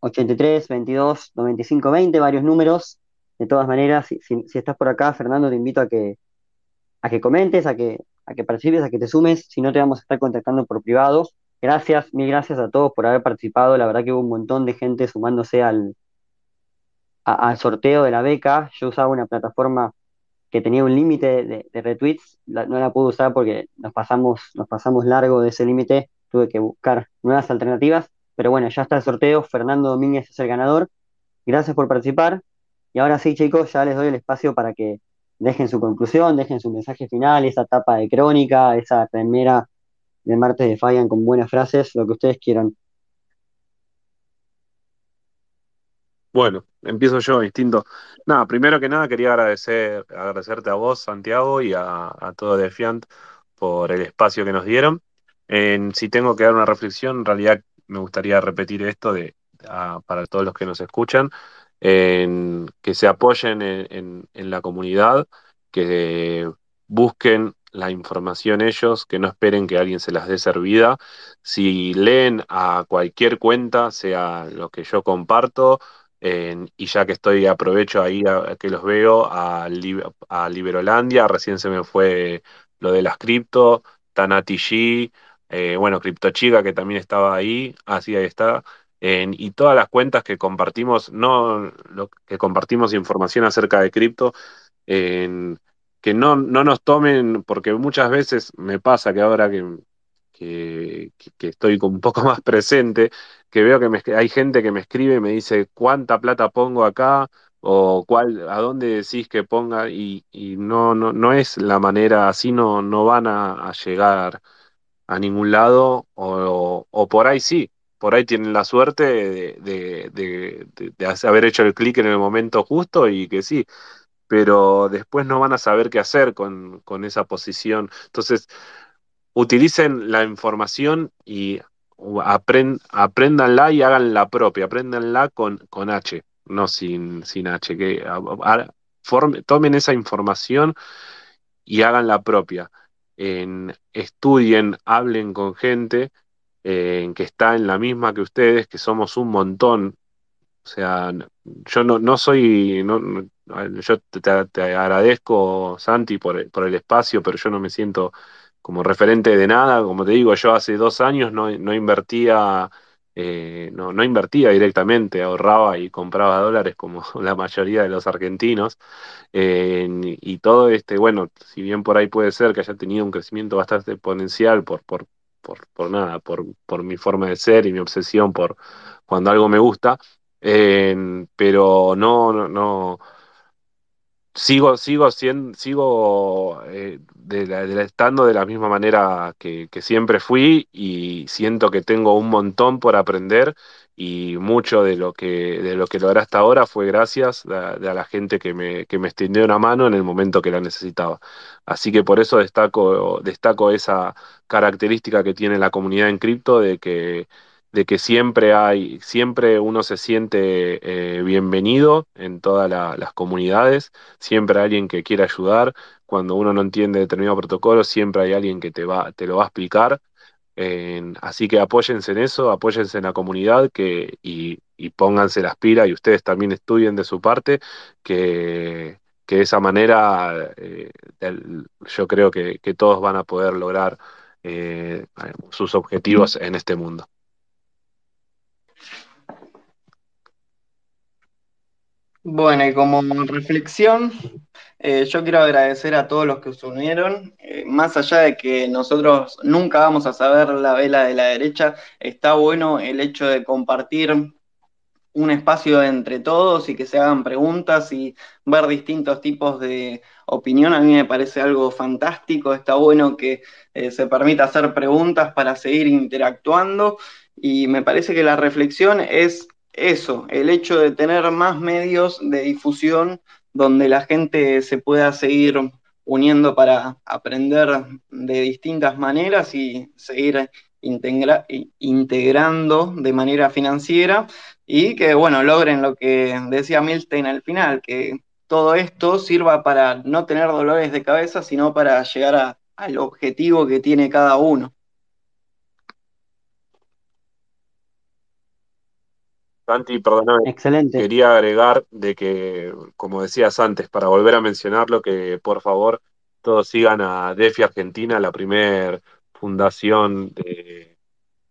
83 22 95 20, varios números. De todas maneras, si, si- si estás por acá, Fernando, te invito a que, a que comentes, a que, a que participes, a que te sumes. Si no, te vamos a estar contactando por privado. Gracias, mil gracias a todos por haber participado. La verdad que hubo un montón de gente sumándose al, sorteo de la beca. Yo usaba una plataforma que tenía un límite de, retweets, no la pude usar porque nos pasamos, nos pasamos largo de ese límite, tuve que buscar nuevas alternativas, pero bueno, ya está el sorteo, Fernando Domínguez es el ganador, gracias por participar, y ahora sí chicos, ya les doy el espacio para que dejen su conclusión, dejen su mensaje final, esa tapa de crónica, esa remera de martes de Fallan con buenas frases, lo que ustedes quieran. Bueno, empiezo yo, distinto. Nada, primero que nada quería agradecer, agradecerte a vos, Santiago, y a, todo Defiant por el espacio que nos dieron. En, si tengo que dar una reflexión, en realidad me gustaría repetir esto de, para todos los que nos escuchan, que se apoyen en, en- en la comunidad, que busquen la información ellos, que no esperen que alguien se las dé servida. Si leen a cualquier cuenta, sea lo que yo comparto, y ya que estoy, aprovecho ahí a, que los veo a, Lib- a Liberolandia, recién se me fue lo de las cripto, Tanati G, eh, bueno, CryptoChiga que también estaba ahí, así ahí está, y todas las cuentas que compartimos, no lo que compartimos información acerca de cripto, que no, no nos tomen, porque muchas veces me pasa que ahora que, que, que estoy un poco más presente, que veo que me, hay gente que me escribe y me dice cuánta plata pongo acá o cuál, a dónde decís que ponga y, y no, no, no es la manera, así no, no van a, llegar a ningún lado o, o por ahí sí, por ahí tienen la suerte de, de, de- de haber hecho el clic en el momento justo y que sí, pero después no van a saber qué hacer con, con esa posición. Entonces, utilicen la información y apren- apréndanla y hagan la propia, apréndanla con, con H, no sin, sin H, que tomen esa información y hagan la propia. En, estudien, hablen con gente eh, que está en la misma que ustedes, que somos un montón. O sea, yo no, soy, no, yo te, agradezco, Santi, por, el- espacio, pero yo no me siento como referente de nada. Como te digo, yo hace dos años no, invertía, eh, no, invertía directamente, ahorraba y compraba dólares como la mayoría de los argentinos. Y todo este, bueno, si bien por ahí puede ser que haya tenido un crecimiento bastante exponencial por, por, por, por nada, por, por mi forma de ser y mi obsesión por cuando algo me gusta, eh, pero no, no, no, sigo, sigo, siendo, sigo eh, de la- de la- estando de la misma manera que, que siempre fui y siento que tengo un montón por aprender y mucho de lo que, de lo que logré hasta ahora fue gracias a, de a la gente que me, que me extendió una mano en el momento que la necesitaba. Así que por eso destaco, destaco esa característica que tiene la comunidad en cripto de que de que siempre hay, siempre uno se siente eh, bienvenido en todas la- las comunidades, siempre hay alguien que quiere ayudar, cuando uno no entiende determinado protocolo, siempre hay alguien que te va, te lo va a explicar. Así que apóyense en eso, apóyense en la comunidad que, y, y pónganse las pilas y ustedes también estudien de su parte, que, que de esa manera eh, yo creo que, que todos van a poder lograr eh, sus objetivos en este mundo. Bueno, y como reflexión, eh, yo quiero agradecer a todos los que se unieron. Eh, más allá de que nosotros nunca vamos a saber la vela de la derecha, está bueno el hecho de compartir un espacio entre todos y que se hagan preguntas y ver distintos tipos de opinión. A mí me parece algo fantástico. Está bueno que eh, se permita hacer preguntas para seguir interactuando y me parece que la reflexión es eso, el hecho de tener más medios de difusión donde la gente se pueda seguir uniendo para aprender de distintas maneras y seguir integra integrando de manera financiera y que, bueno, logren lo que decía Milstein al final, que todo esto sirva para no tener dolores de cabeza, sino para llegar a, al objetivo que tiene cada uno. Santi, perdóname. Excelente. Quería agregar de que, como decías antes, para volver a mencionarlo, que por favor todos sigan a DeFi Argentina, la primer fundación de,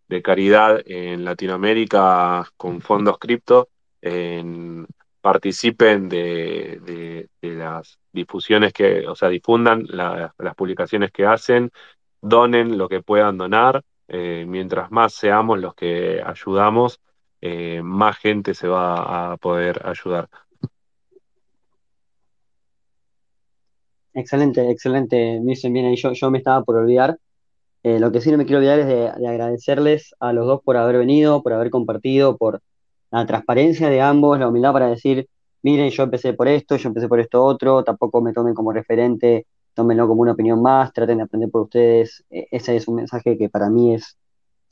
de caridad en Latinoamérica con fondos cripto. En- participen de, de- de las difusiones que, o sea, difundan la- las publicaciones que hacen, donen lo que puedan donar. eh, mientras más seamos los que ayudamos, eh, más gente se va a poder ayudar. Excelente, excelente. Bien ahí. Yo, yo me estaba por olvidar. Eh, lo que sí no me quiero olvidar es de, de agradecerles a los dos por haber venido, por haber compartido, por la transparencia de ambos, la humildad para decir, miren, yo empecé por esto, yo empecé por esto otro, tampoco me tomen como referente, tómenlo como una opinión más, traten de aprender por ustedes. E- ese es un mensaje que para mí es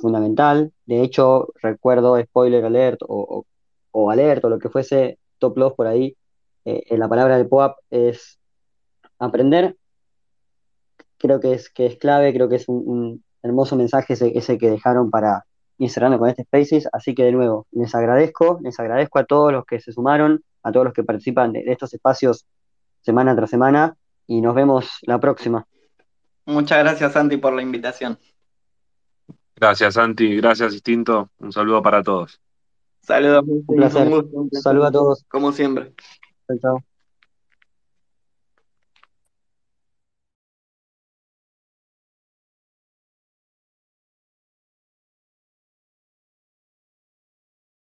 fundamental. De hecho, recuerdo spoiler alert o, o, alert o lo que fuese, top loss por ahí, eh, eh, la palabra del POAP es aprender creo que es, que es clave, creo que es un, un hermoso mensaje ese, ese que dejaron para ir cerrando con este Spaces, así que de nuevo, les agradezco, les agradezco a todos los que se sumaron, a todos los que participan de, de estos espacios semana tras semana, y nos vemos la próxima. Muchas gracias, Santi, por la invitación. Gracias, Santi. Gracias, Distinto. Un saludo para todos. Saludos, Un placer. un gusto, un placer. Saludos a todos. Como siempre. Chao, chao.